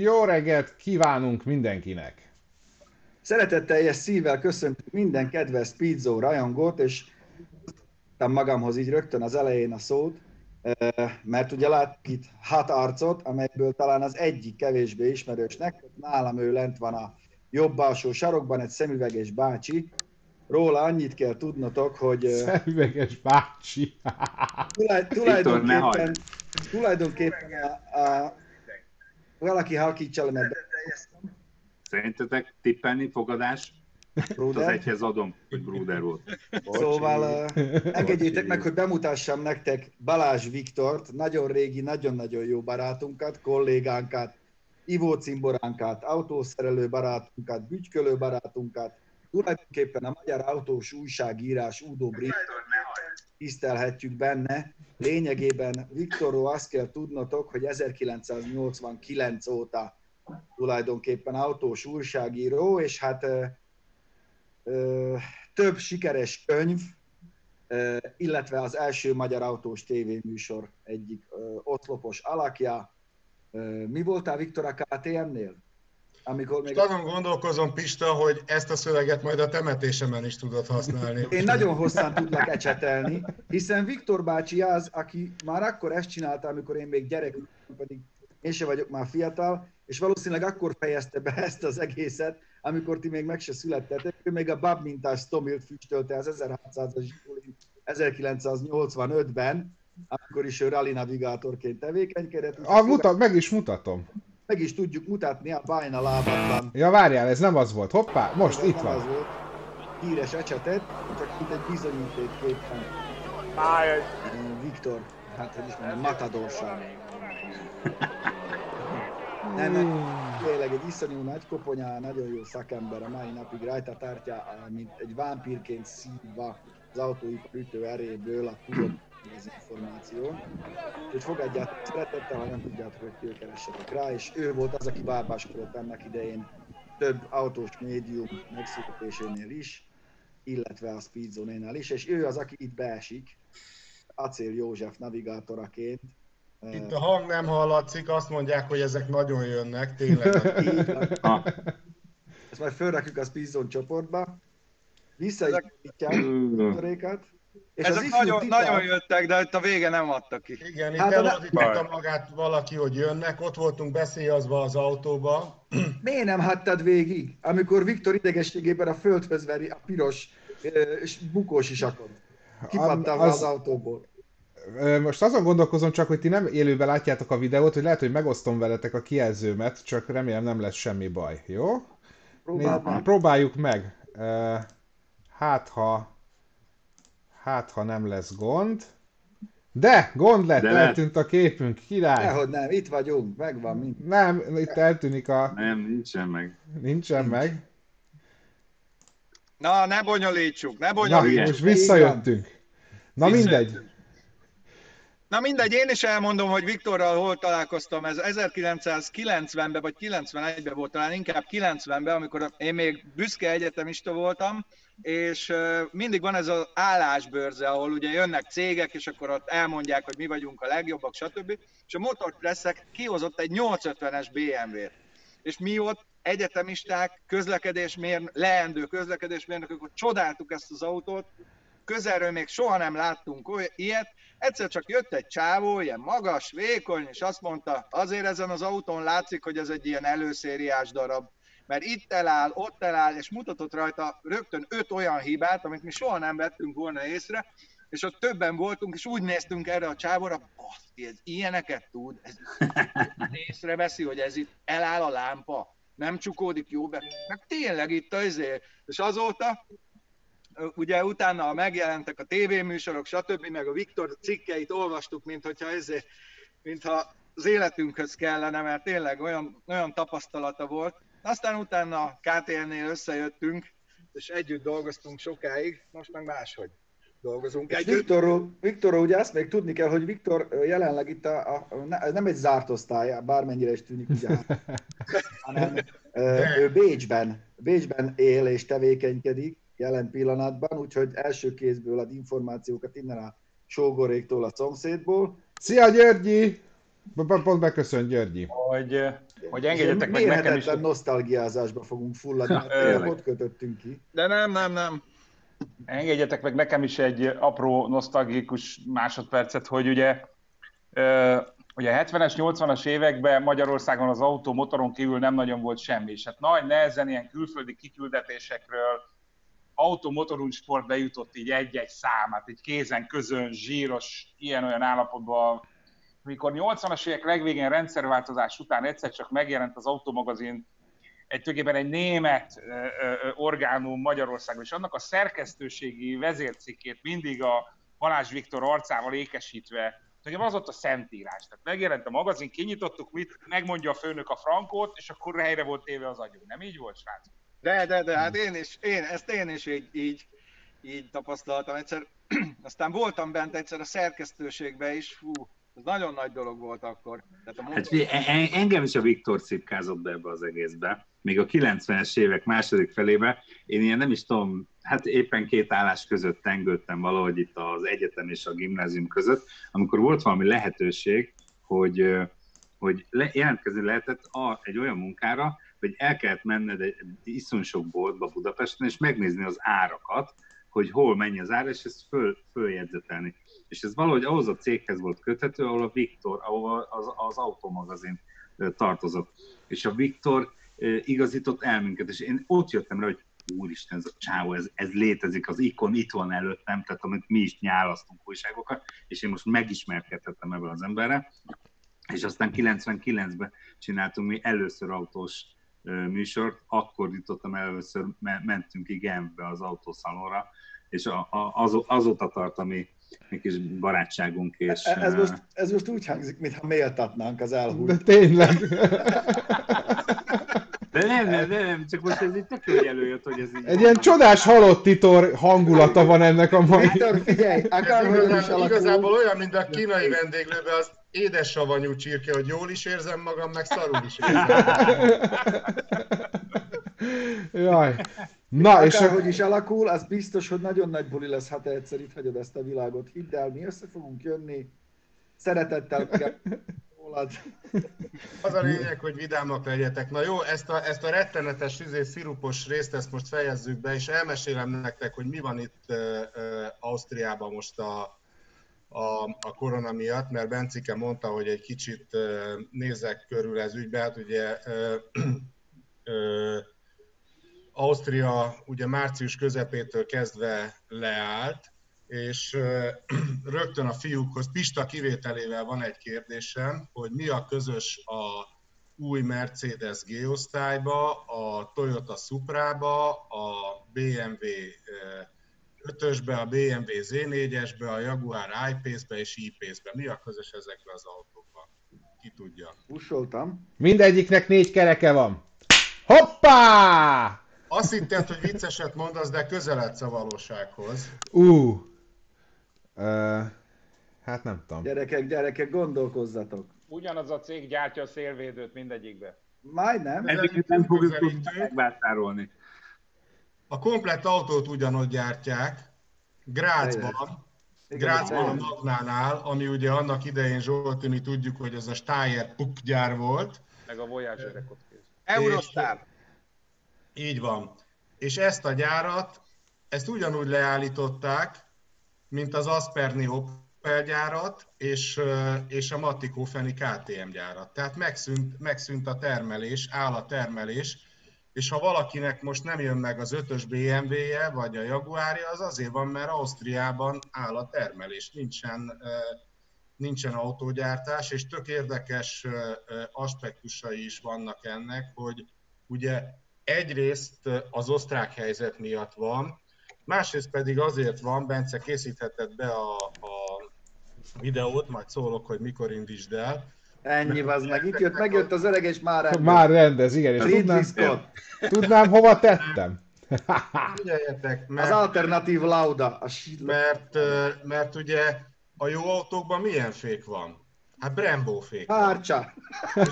Jó reggelt kívánunk mindenkinek! Szeretetteljes szívvel köszöntünk minden kedves Speedzone rajongót, és magamhoz így rögtön az elején a szót, mert ugye látjuk itt hat arcot, amelyből talán az egyik kevésbé ismerősnek, nálam ő lent van a jobb alsó sarokban, egy szemüveges bácsi, Róla annyit kell tudnotok, hogy... Szemüveges bácsi. tulaj, tulajdonképpen, tulajdonképpen a, a, valaki halkítsa le, mert... Szerintetek tippelni fogadás? Bruder? Az egyhez adom, hogy Bruder volt. Szóval uh, engedjétek meg, hogy bemutassam nektek Balázs Viktort, nagyon régi, nagyon-nagyon jó barátunkat, kollégánkat, Ivó cimboránkat, autószerelő barátunkat, bütykölő barátunkat, tulajdonképpen a magyar autós újságírás Udo Brit tisztelhetjük benne. Lényegében Viktorról azt kell tudnotok, hogy 1989 óta tulajdonképpen autós újságíró, és hát ö, ö, több sikeres könyv, ö, illetve az első magyar autós tévéműsor egyik ö, oszlopos alakja. Ö, mi voltál Viktor a KTM-nél? Amikor még... azon gondolkozom, Pista, hogy ezt a szöveget majd a temetésemen is tudod használni. Én nagyon hosszan tudlak ecsetelni, hiszen Viktor bácsi az, aki már akkor ezt csinálta, amikor én még gyerek, pedig én se vagyok már fiatal, és valószínűleg akkor fejezte be ezt az egészet, amikor ti még meg se születtetek. Ő még a Bab mintás Stomilt füstölte az 1600-as 1985-ben, amikor is ő rally navigátorként tevékenykedett. Ah, mutat, meg is mutatom meg is tudjuk mutatni a Bajna lábatlan. Ja, várjál, ez nem az volt. Hoppá, most ez itt van. Az volt. Híres ecsetet, csak itt egy bizonyítékképpen. Viktor, hát hogy is mondjam, matadorság. Nem, tényleg egy iszonyú nagy koponyá, nagyon jó szakember, a mai napig rajta tartja, mint egy vámpírként szívva az autóipar ütő eréből a tudott információ. Úgyhogy fogadjátok szeretettel, ha nem tudjátok, hogy kőkeressetek rá, és ő volt az, aki bábáskodott ennek idején több autós médium megszületésénél is, illetve a Speedzone-nél is, és ő az, aki itt beesik, Acél József navigátoraként. Itt a hang nem hallatszik, azt mondják, hogy ezek nagyon jönnek, tényleg. Ezt majd fölrakjuk a Speedzone csoportba. Visszaigazítják a és Ezek nagyon, titán... nagyon jöttek, de itt a vége nem adtak ki. Igen, itt hát elazította magát valaki, hogy jönnek, ott voltunk beszélyazva az autóba. Miért nem hagytad végig, amikor Viktor idegességében a földhöz veri a piros és bukós isakot? Kipattál az... az autóból. Most azon gondolkozom csak, hogy ti nem élőben látjátok a videót, hogy lehet, hogy megosztom veletek a kijelzőmet, csak remélem nem lesz semmi baj, jó? Próbáljuk, próbáljuk meg. Hát, ha Hát, ha nem lesz gond. De, gond lett, De eltűnt a képünk, király. Nehogy nem, itt vagyunk, megvan mind. Nem, itt eltűnik a... Nem, nincsen meg. Nincsen Nincs. meg. Na, ne bonyolítsuk, ne bonyolítsuk. Na, most visszajöttünk. Na mindegy. Na mindegy, én is elmondom, hogy Viktorral hol találkoztam. Ez 1990-ben vagy 91-ben volt, talán inkább 90-ben, amikor én még büszke egyetemista voltam, és mindig van ez az állásbőrze, ahol ugye jönnek cégek, és akkor ott elmondják, hogy mi vagyunk a legjobbak, stb. És a motorpresszek kihozott egy 850-es BMW-t. És mi ott egyetemisták, közlekedésmérnök, leendő közlekedésmérnökök, csodáltuk ezt az autót, közelről még soha nem láttunk ilyet, egyszer csak jött egy csávó, ilyen magas, vékony, és azt mondta, azért ezen az autón látszik, hogy ez egy ilyen előszériás darab, mert itt eláll, ott eláll, és mutatott rajta rögtön öt olyan hibát, amit mi soha nem vettünk volna észre, és ott többen voltunk, és úgy néztünk erre a csávóra, baszki, ez ilyeneket tud, ez észreveszi, hogy ez itt eláll a lámpa, nem csukódik jó be, meg tényleg itt az és azóta ugye utána megjelentek a tévéműsorok, stb., meg a Viktor cikkeit olvastuk, mint hogyha ezért, mintha az életünkhöz kellene, mert tényleg olyan, olyan tapasztalata volt. Aztán utána KTN-nél összejöttünk, és együtt dolgoztunk sokáig, most meg máshogy dolgozunk együtt. Viktor, Viktor, ugye azt még tudni kell, hogy Viktor jelenleg itt a, a, ez nem egy zárt osztály, bármennyire is tűnik, ugye, hanem ő Bécsben, Bécsben él és tevékenykedik, jelen pillanatban, úgyhogy első kézből ad információkat innen a sógoréktól, a szomszédból. Szia Györgyi! Pont beköszön Györgyi. Hogy, hogy engedjetek meg nekem is. nosztalgiázásba fogunk fulladni, ott kötöttünk ki. De nem, nem, nem. Engedjetek meg nekem is egy apró nosztalgikus másodpercet, hogy ugye Ugye a 70-es, 80-as években Magyarországon az autó motoron kívül nem nagyon volt semmi, és hát nagy nehezen ilyen külföldi kiküldetésekről automotorunk sportba jutott így egy-egy számát, egy kézen közön, zsíros, ilyen-olyan állapotban. Mikor 80-as évek legvégén rendszerváltozás után egyszer csak megjelent az automagazin egy tulajdonképpen egy német orgánum Magyarországon, és annak a szerkesztőségi vezércikét mindig a Balázs Viktor arcával ékesítve Nekem az ott a szentírás. Tehát megjelent a magazin, kinyitottuk, mit megmondja a főnök a frankót, és akkor helyre volt téve az agyunk. Nem így volt, srác? De, de, de, hát én is, én, ezt én is így, így, így tapasztaltam egyszer. Aztán voltam bent egyszer a szerkesztőségbe is, fú, ez nagyon nagy dolog volt akkor. Tehát a hát, engem is a Viktor szipkázott be ebbe az egészbe. Még a 90-es évek második felébe, én ilyen nem is tudom, hát éppen két állás között tengődtem valahogy itt az egyetem és a gimnázium között, amikor volt valami lehetőség, hogy, hogy le, jelentkezni lehetett a, egy olyan munkára, hogy el kellett menned egy iszony sok boltba Budapesten, és megnézni az árakat, hogy hol mennyi az ár, és ezt föl, följegyzetelni. És ez valahogy ahhoz a céghez volt köthető, ahol a Viktor, ahol az, az automagazin tartozott. És a Viktor igazított el minket, és én ott jöttem rá, hogy úristen, ez a csávó, ez, ez létezik, az ikon itt van előttem, tehát amit mi is nyálasztunk újságokat, és én most megismerkedhettem ebben az emberre, és aztán 99-ben csináltunk mi először autós műsort, akkor jutottam először, mentünk ki Genfbe az autószalonra, és a, a, az, azóta tart a mi, mi kis barátságunk. És, ez, ez, most, ez most úgy hangzik, mintha méltatnánk az elhúnyt. De tényleg. De nem, nem, nem, csak most ez itt tök hogy előjött, hogy ez így... Egy ilyen csodás halott titor hangulata van ennek a mai. Viktor, figyelj, akárhogy is Igazából olyan, mint a kínai vendéglőben az édes savanyú csirke, hogy jól is érzem magam, meg szarul is érzem. Jaj. Na, és akárhogy is alakul, az biztos, hogy nagyon nagy buli lesz, ha te egyszer itt hagyod ezt a világot. Hidd el, mi össze fogunk jönni, szeretettel rólad. Az a lényeg, hogy vidámak legyetek. Na jó, ezt a, ezt a rettenetes izé, szirupos részt ezt most fejezzük be, és elmesélem nektek, hogy mi van itt uh, uh, Ausztriában most a, a, a korona miatt, mert Bencike mondta, hogy egy kicsit nézek körül ez ügybe, hát ugye uh, uh, Ausztria ugye március közepétől kezdve leállt, és rögtön a fiúkhoz, Pista kivételével van egy kérdésem, hogy mi a közös a új Mercedes G-osztályba, a Toyota Supra-ba, a BMW 5-ösbe, a BMW Z4-esbe, a Jaguar I-Pace-be és I-Pace-be. Mi a közös ezekre az autókban? Ki tudja? Bussoltam. Mindegyiknek négy kereke van. Hoppá! Azt hitted, hogy vicceset mondasz, de közeledsz a valósághoz. Uh, Uh, hát nem tudom. Gyerekek, gyerekek, gondolkozzatok. Ugyanaz a cég gyártja a szélvédőt mindegyikbe. Majdnem. Ezeket nem fogjuk megvásárolni. A komplett autót ugyanott gyártják, Grácsban, Grácsban a Magnánál, ami ugye annak idején Zsolti, mi tudjuk, hogy ez a Steyr Puck gyár volt. Meg a Voyager-ek ott Eurostar. Így van. És ezt a gyárat, ezt ugyanúgy leállították, mint az Asperni Opel gyárat és, és a Matikófeni KTM gyárat. Tehát megszűnt, megszűnt a termelés, áll a termelés, és ha valakinek most nem jön meg az ötös BMW-je, vagy a Jaguárja, az azért van, mert Ausztriában áll a termelés, nincsen, nincsen autógyártás, és tök érdekes aspektusai is vannak ennek, hogy ugye egyrészt az osztrák helyzet miatt van, másrészt pedig azért van, Bence készíthetett be a, a videót, majd szólok, hogy mikor indítsd el. Ennyi, az meg. Itt jött, megjött az öreg, és már rendez. Már rendez, igen. És tudnám, tudnám, hova tettem. Figyeljetek, mert, az alternatív lauda. A mert, mert ugye a jó autókban milyen fék van? Hát Brembo fék. Hárcsa. És,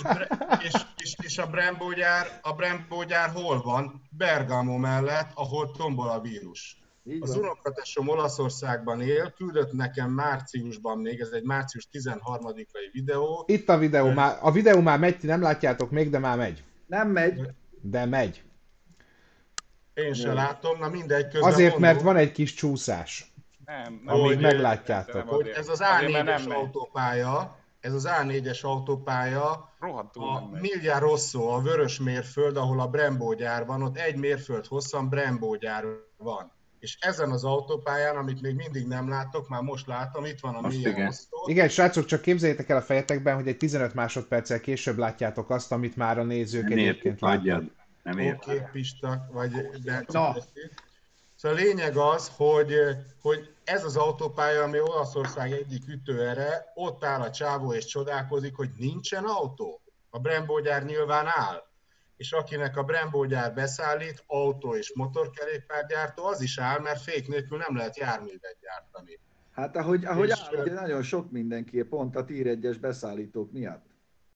és, és, és, a Brembo gyár, a Brembo gyár hol van? Bergamo mellett, ahol tombol a vírus. Így az unokatesom Olaszországban él, küldött nekem márciusban még, ez egy március 13-ai videó. Itt a videó, már, a videó már megy, ti nem látjátok még, de már megy. Nem megy. De megy. Én sem látom, na mindegy. Közben Azért, mondom, mert van egy kis csúszás. Nem, nem amíg meglátjátok. Hogy ez az A4-es autópálya, ez az A4-es autópálya, Rohadtul a Milliár Rosszó, a vörös mérföld, ahol a Brembo gyár van, ott egy mérföld hosszan Brembo gyár van. És ezen az autópályán, amit még mindig nem látok, már most látom, itt van a most Milliár Rosszó. Igen, srácok, csak képzeljétek el a fejetekben, hogy egy 15 másodperccel később látjátok azt, amit már a nézők nem egyébként látják. Nem értem. Oké, Pista, vagy... De, no. Szóval a lényeg az, hogy, hogy ez az autópálya, ami Olaszország egyik ütőere, ott áll a csávó és csodálkozik, hogy nincsen autó. A Brembo gyár nyilván áll. És akinek a Brembo gyár beszállít, autó és motorkerékpárgyártó, az is áll, mert fék nélkül nem lehet járművet gyártani. Hát ahogy, ahogy és, áll, ugye nagyon sok mindenki, pont a tír egyes beszállítók miatt.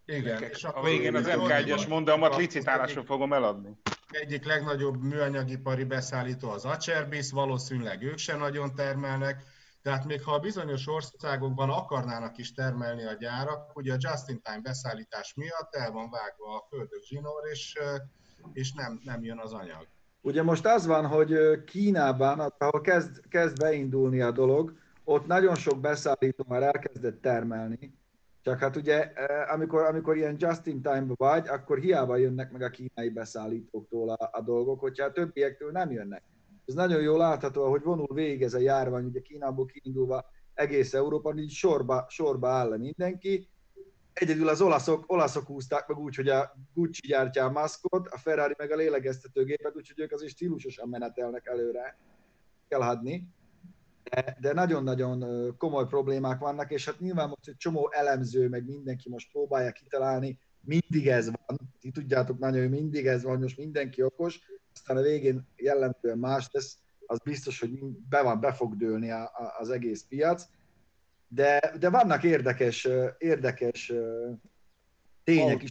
Igen. És a végén az MK1-es mondamat licitálásra fogom eladni egyik legnagyobb műanyagipari beszállító az Acerbis, valószínűleg ők se nagyon termelnek, tehát még ha bizonyos országokban akarnának is termelni a gyárak, ugye a just-in-time beszállítás miatt el van vágva a földök zsinór, és, és nem, nem jön az anyag. Ugye most az van, hogy Kínában, ahol kezd, kezd beindulni a dolog, ott nagyon sok beszállító már elkezdett termelni, csak hát ugye, amikor, amikor ilyen just-in-time vagy, akkor hiába jönnek meg a kínai beszállítóktól a, a dolgok, hogyha a többiektől nem jönnek. Ez nagyon jól látható, hogy vonul végig ez a járvány, ugye Kínából kiindulva egész Európa, így sorba, sorba áll mindenki. Egyedül az olaszok, olaszok húzták meg úgy, hogy a Gucci gyártja a maszkot, a Ferrari meg a lélegeztetőgépet, úgyhogy ők azért stílusosan menetelnek előre. Kell hadni de nagyon-nagyon komoly problémák vannak, és hát nyilván most egy csomó elemző, meg mindenki most próbálja kitalálni, mindig ez van, ti tudjátok nagyon, hogy mindig ez van, most mindenki okos, aztán a végén jellemzően más tesz, az biztos, hogy be, van, be fog dőlni a, a, az egész piac, de, de vannak érdekes, érdekes tények is.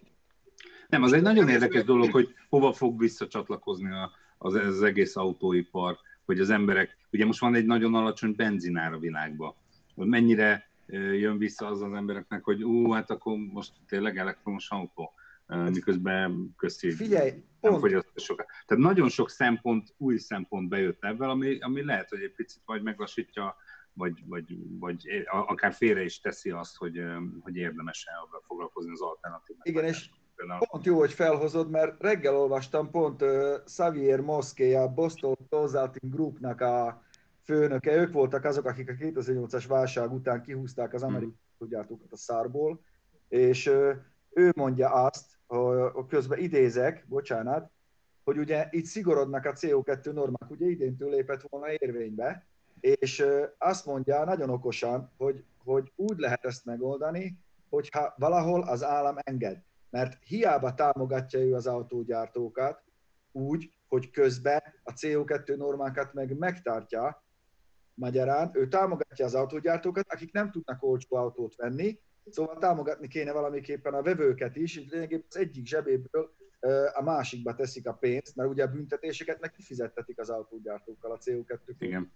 Nem, az egy nagyon érdekes dolog, hogy hova fog visszacsatlakozni az, az egész autóipar hogy az emberek, ugye most van egy nagyon alacsony benzinár a világban, hogy mennyire jön vissza az az embereknek, hogy ú, hát akkor most tényleg elektromos autó, miközben közti Figyelj, nem fogyaszt sokat. Tehát nagyon sok szempont, új szempont bejött ebből, ami, ami lehet, hogy egy picit vagy meglassítja, vagy, vagy, vagy akár félre is teszi azt, hogy, hogy érdemes-e foglalkozni az alternatívával. Igen, és például. Pont jó, hogy felhozod, mert reggel olvastam pont uh, Xavier Moszké, a Boston Consulting Groupnak a főnöke, ők voltak azok, akik a 2008-as válság után kihúzták az amerikai hmm. gyártókat a szárból, és uh, ő mondja azt, közben idézek, bocsánat, hogy ugye itt szigorodnak a CO2 normák, ugye idéntől lépett volna érvénybe, és azt mondja nagyon okosan, hogy, hogy úgy lehet ezt megoldani, hogyha valahol az állam enged. Mert hiába támogatja ő az autógyártókat úgy, hogy közben a CO2 normákat meg megtartja, magyarán ő támogatja az autógyártókat, akik nem tudnak olcsó autót venni, szóval támogatni kéne valamiképpen a vevőket is, így lényegében az egyik zsebéből a másikba teszik a pénzt, mert ugye a büntetéseket meg kifizettetik az autógyártókkal a CO2 Igen.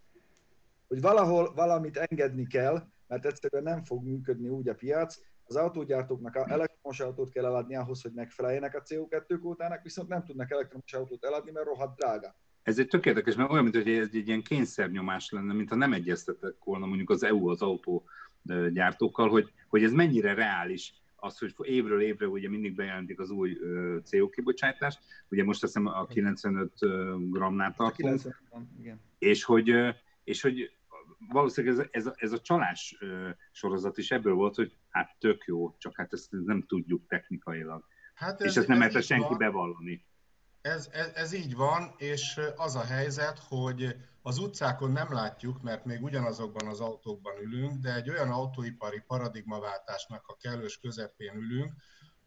Hogy valahol valamit engedni kell, mert egyszerűen nem fog működni úgy a piac, az autógyártóknak elektromos autót kell eladni ahhoz, hogy megfeleljenek a CO2 kótának, viszont nem tudnak elektromos autót eladni, mert rohadt drága. Ez egy tök érdekes, mert olyan, mint hogy ez egy ilyen kényszernyomás lenne, mint ha nem egyeztetek volna mondjuk az EU az autógyártókkal, hogy, hogy ez mennyire reális, az, hogy évről évre ugye mindig bejelentik az új CO kibocsátást, ugye most azt hiszem a 95 gramnál tartunk, 90, igen. és hogy, és hogy valószínűleg ez, ez, a, ez a csalás sorozat is ebből volt, hogy hát tök jó, csak hát ezt nem tudjuk technikailag. Hát ez, és ezt nem lehet senki van. bevallani. Ez, ez, ez így van, és az a helyzet, hogy az utcákon nem látjuk, mert még ugyanazokban az autókban ülünk, de egy olyan autóipari paradigmaváltásnak a kellős közepén ülünk,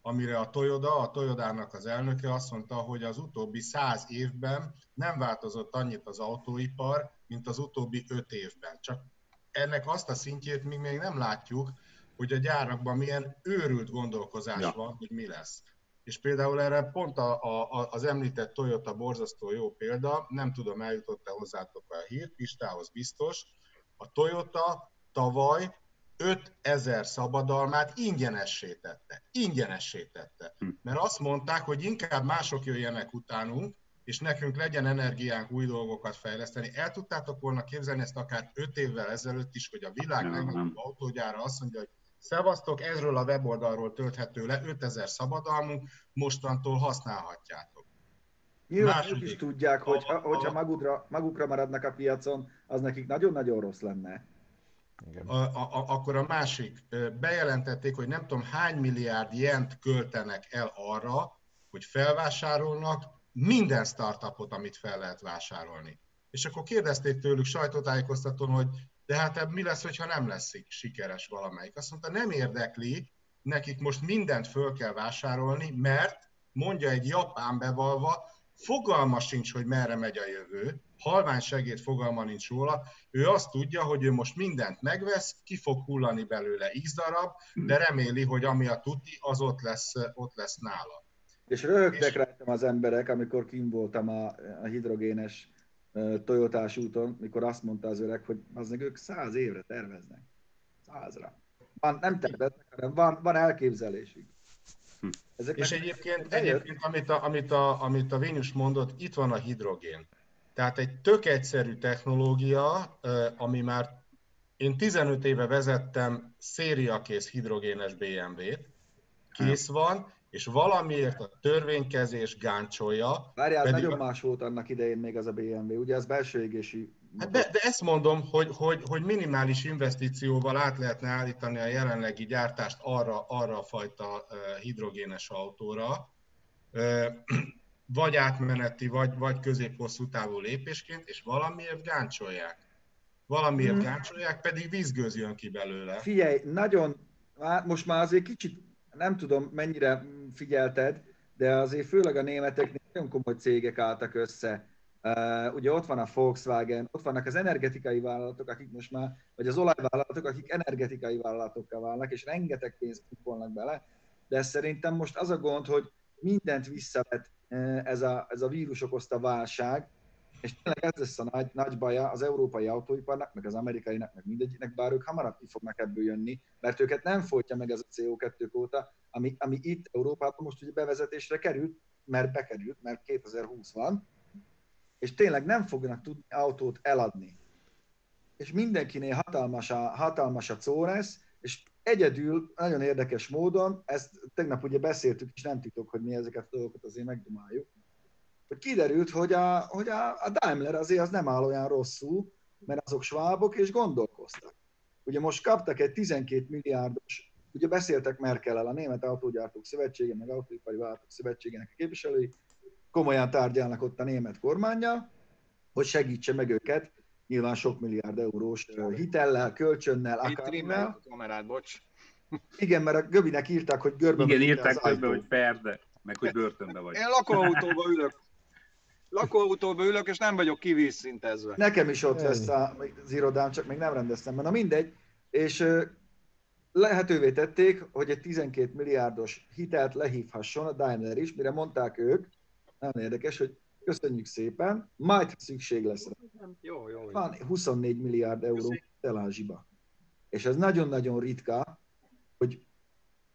amire a Toyota, a Toyodának az elnöke azt mondta, hogy az utóbbi száz évben nem változott annyit az autóipar, mint az utóbbi öt évben. Csak ennek azt a szintjét mi még nem látjuk, hogy a gyárakban milyen őrült gondolkozás ja. van, hogy mi lesz. És például erre pont a, a, az említett Toyota borzasztó jó példa, nem tudom, eljutott-e hozzátok a hír, Pistához biztos, a Toyota tavaly 5000 szabadalmát ingyenessé tette. Ingyenessé tette. Hm. Mert azt mondták, hogy inkább mások jöjjenek utánunk, és nekünk legyen energiánk új dolgokat fejleszteni. El tudtátok volna képzelni ezt akár 5 évvel ezelőtt is, hogy a világ legnagyobb autógyára azt mondja, hogy Szevasztok, ezről a weboldalról tölthető le 5000 szabadalmunk, mostantól használhatjátok. Nyilván ők is tudják, hogy a, hogyha magukra, magukra maradnak a piacon, az nekik nagyon-nagyon rossz lenne. A, a, a, akkor a másik, bejelentették, hogy nem tudom hány milliárd jent költenek el arra, hogy felvásárolnak minden startupot, amit fel lehet vásárolni. És akkor kérdezték tőlük sajtótájékoztatón, hogy de hát mi lesz, hogyha nem lesz sikeres valamelyik. Azt mondta, nem érdekli, nekik most mindent föl kell vásárolni, mert mondja egy japán bevalva, fogalma sincs, hogy merre megy a jövő, halvány segéd fogalma nincs róla, ő azt tudja, hogy ő most mindent megvesz, ki fog hullani belőle x darab, de reméli, hogy ami a tuti, az ott lesz, ott lesz nála. És röhögtek és... rajtam az emberek, amikor kim voltam a, a hidrogénes Toyotás úton, mikor azt mondta az öreg, hogy az ők száz évre terveznek. Százra. Van, nem terveznek, hanem van, van elképzelésük. Hm. Ezek és egyébként, egyébként amit, a, amit, a, amit a Vénus mondott, itt van a hidrogén. Tehát egy tök egyszerű technológia, ami már én 15 éve vezettem szériakész hidrogénes BMW-t, kész van, és valamiért a törvénykezés gáncsolja. Várjál, pedig nagyon más volt annak idején még az a BMW, ugye az belső égési... Hát de, de ezt mondom, hogy, hogy, hogy minimális investícióval át lehetne állítani a jelenlegi gyártást arra, arra a fajta hidrogénes autóra, vagy átmeneti, vagy, vagy közép-hosszú távú lépésként, és valamiért gáncsolják. Valamiért hmm. gáncsolják, pedig vízgőz jön ki belőle. Figyelj, nagyon, most már azért kicsit nem tudom mennyire figyelted, de azért főleg a németeknél nagyon komoly cégek álltak össze. Ugye ott van a Volkswagen, ott vannak az energetikai vállalatok, akik most már, vagy az olajvállalatok, akik energetikai vállalatokká válnak, és rengeteg pénzt kupolnak bele, de szerintem most az a gond, hogy mindent visszavet ez a, ez a vírus okozta válság, és tényleg ez lesz a nagy, nagy baja az európai autóiparnak, meg az amerikainak, meg mindegyiknek, bár ők hamarabb ki fognak ebből jönni, mert őket nem folytja meg ez a CO2 kóta, ami, ami itt Európában most ugye bevezetésre került, mert bekerült, mert 2020 van, és tényleg nem fognak tudni autót eladni. És mindenkinél hatalmas a, hatalmas a córesz, és egyedül, nagyon érdekes módon, ezt tegnap ugye beszéltük, és nem titok, hogy mi ezeket a dolgokat azért megdumáljuk, hogy kiderült, hogy a, hogy a, a Daimler azért az nem áll olyan rosszul, mert azok svábok, és gondolkoztak. Ugye most kaptak egy 12 milliárdos, ugye beszéltek Merkel-el, a Német Autógyártók Szövetsége, meg Autóipari Vállalatok Szövetségének a képviselői, komolyan tárgyalnak ott a német kormánya, hogy segítse meg őket, nyilván sok milliárd eurós hitellel, kölcsönnel, akármivel. kamerát, bocs. Igen, mert a Göbinek írták, hogy görbe Igen, írták többe, hogy perde, meg hogy börtönbe vagy. Én lakóautóba ülök lakóautóba ülök, és nem vagyok kivízszintezve. Nekem is ott lesz az irodám, csak még nem rendeztem, mert na mindegy. És lehetővé tették, hogy egy 12 milliárdos hitelt lehívhasson a Daimler is, mire mondták ők, nagyon érdekes, hogy köszönjük szépen, majd szükség lesz Jó, jó, jó. Van 24 milliárd euró telázsiba. És ez nagyon-nagyon ritka, hogy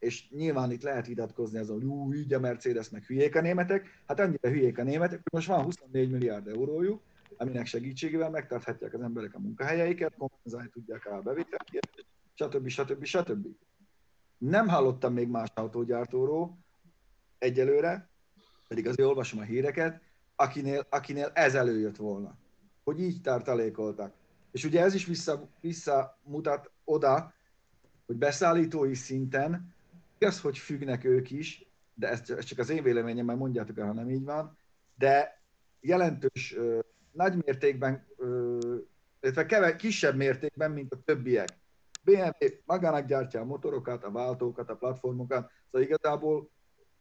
és nyilván itt lehet vitatkozni azon, hogy ú, így a Mercedes meg hülyék a németek, hát annyira hülyék a németek, hogy most van 24 milliárd eurójuk, aminek segítségével megtarthatják az emberek a munkahelyeiket, kompenzálni tudják a bevételt, stb. stb. stb. Nem hallottam még más autógyártóról egyelőre, pedig azért olvasom a híreket, akinél, akinél ez előjött volna, hogy így tartalékoltak. És ugye ez is vissza, visszamutat oda, hogy beszállítói szinten Igaz, hogy függnek ők is, de ez, csak az én véleményem, mert mondjátok el, ha nem így van, de jelentős, nagy mértékben, ö, illetve kisebb mértékben, mint a többiek. BMW magának gyártja a motorokat, a váltókat, a platformokat, szóval igazából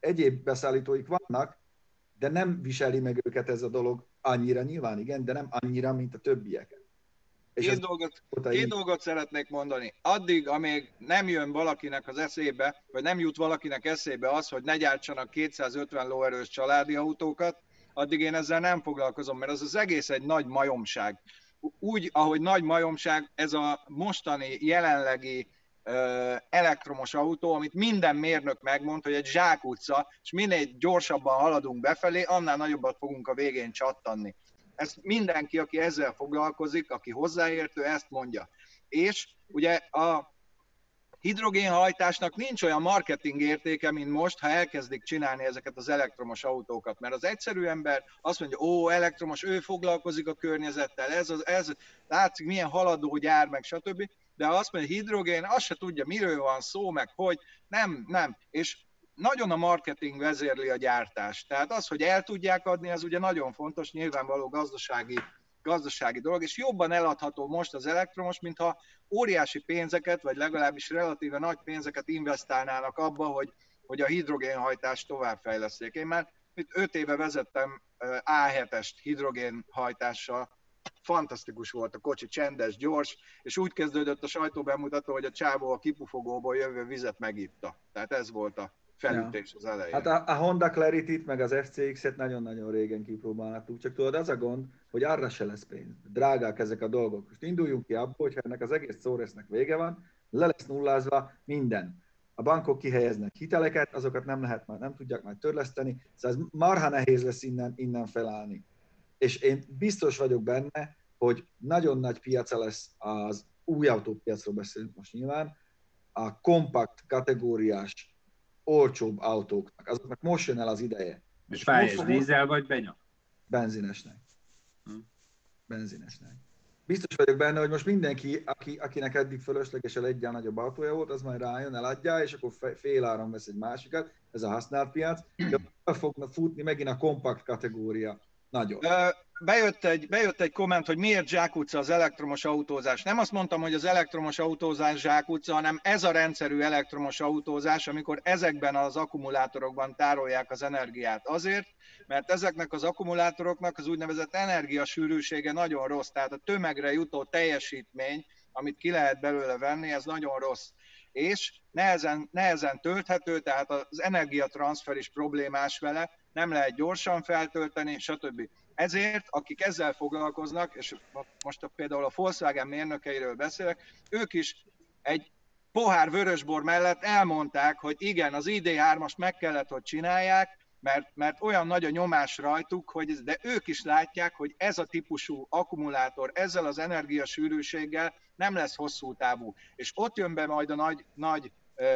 egyéb beszállítóik vannak, de nem viseli meg őket ez a dolog annyira, nyilván igen, de nem annyira, mint a többieket. És két, dolgot, két dolgot szeretnék mondani. Addig, amíg nem jön valakinek az eszébe, vagy nem jut valakinek eszébe az, hogy ne gyártsanak 250 lóerős családi autókat, addig én ezzel nem foglalkozom, mert az az egész egy nagy majomság. Úgy, ahogy nagy majomság, ez a mostani, jelenlegi elektromos autó, amit minden mérnök megmond, hogy egy zsákutca, és minél gyorsabban haladunk befelé, annál nagyobbat fogunk a végén csattanni. Ezt mindenki, aki ezzel foglalkozik, aki hozzáértő, ezt mondja. És ugye a hidrogénhajtásnak nincs olyan marketing értéke, mint most, ha elkezdik csinálni ezeket az elektromos autókat. Mert az egyszerű ember azt mondja, ó, elektromos, ő foglalkozik a környezettel, ez, az, ez látszik, milyen haladó gyár, meg stb. De azt mondja, hidrogén, azt se tudja, miről van szó, meg hogy, nem, nem. És nagyon a marketing vezérli a gyártást. Tehát az, hogy el tudják adni, az ugye nagyon fontos, nyilvánvaló gazdasági, gazdasági dolog, és jobban eladható most az elektromos, mintha óriási pénzeket, vagy legalábbis relatíve nagy pénzeket investálnának abba, hogy, hogy a hidrogénhajtást továbbfejleszték. Én már itt 5 éve vezettem A7-est hidrogénhajtással, fantasztikus volt a kocsi, csendes, gyors, és úgy kezdődött a sajtóbemutató, hogy a csávó a kipufogóból jövő vizet megitta. Tehát ez volt a felütés az elején. Hát a, a Honda Clarity-t meg az FCX-et nagyon-nagyon régen kipróbáltuk, csak tudod, az a gond, hogy arra se lesz pénz. Drágák ezek a dolgok. Most induljunk ki abból, hogy ennek az egész szóresznek vége van, le lesz nullázva minden. A bankok kihelyeznek hiteleket, azokat nem lehet már, nem tudják majd törleszteni, szóval ez marha nehéz lesz innen, innen felállni. És én biztos vagyok benne, hogy nagyon nagy piaca lesz az új autópiacról beszélünk most nyilván, a kompakt kategóriás olcsóbb autóknak. Azoknak most jön el az ideje. És fájás dízel vagy benya? Benzinesnek. Hm. Benzinesnek. Biztos vagyok benne, hogy most mindenki, aki, akinek eddig fölöslegesen egyel nagyobb autója volt, az majd rájön, eladja, és akkor fél áron vesz egy másikat, ez a használt piac, de fogna futni megint a kompakt kategória. Nagyon bejött egy, bejött egy komment, hogy miért zsákutca az elektromos autózás. Nem azt mondtam, hogy az elektromos autózás zsákutca, hanem ez a rendszerű elektromos autózás, amikor ezekben az akkumulátorokban tárolják az energiát. Azért, mert ezeknek az akkumulátoroknak az úgynevezett energiasűrűsége nagyon rossz, tehát a tömegre jutó teljesítmény, amit ki lehet belőle venni, ez nagyon rossz és nehezen, nehezen tölthető, tehát az energiatranszfer is problémás vele, nem lehet gyorsan feltölteni, stb. Ezért, akik ezzel foglalkoznak, és most a, például a Volkswagen mérnökeiről beszélek, ők is egy pohár vörösbor mellett elmondták, hogy igen, az ID3-ast meg kellett, hogy csinálják, mert, mert olyan nagy a nyomás rajtuk, hogy de ők is látják, hogy ez a típusú akkumulátor ezzel az energiasűrűséggel nem lesz hosszú távú. És ott jön be majd a nagy, nagy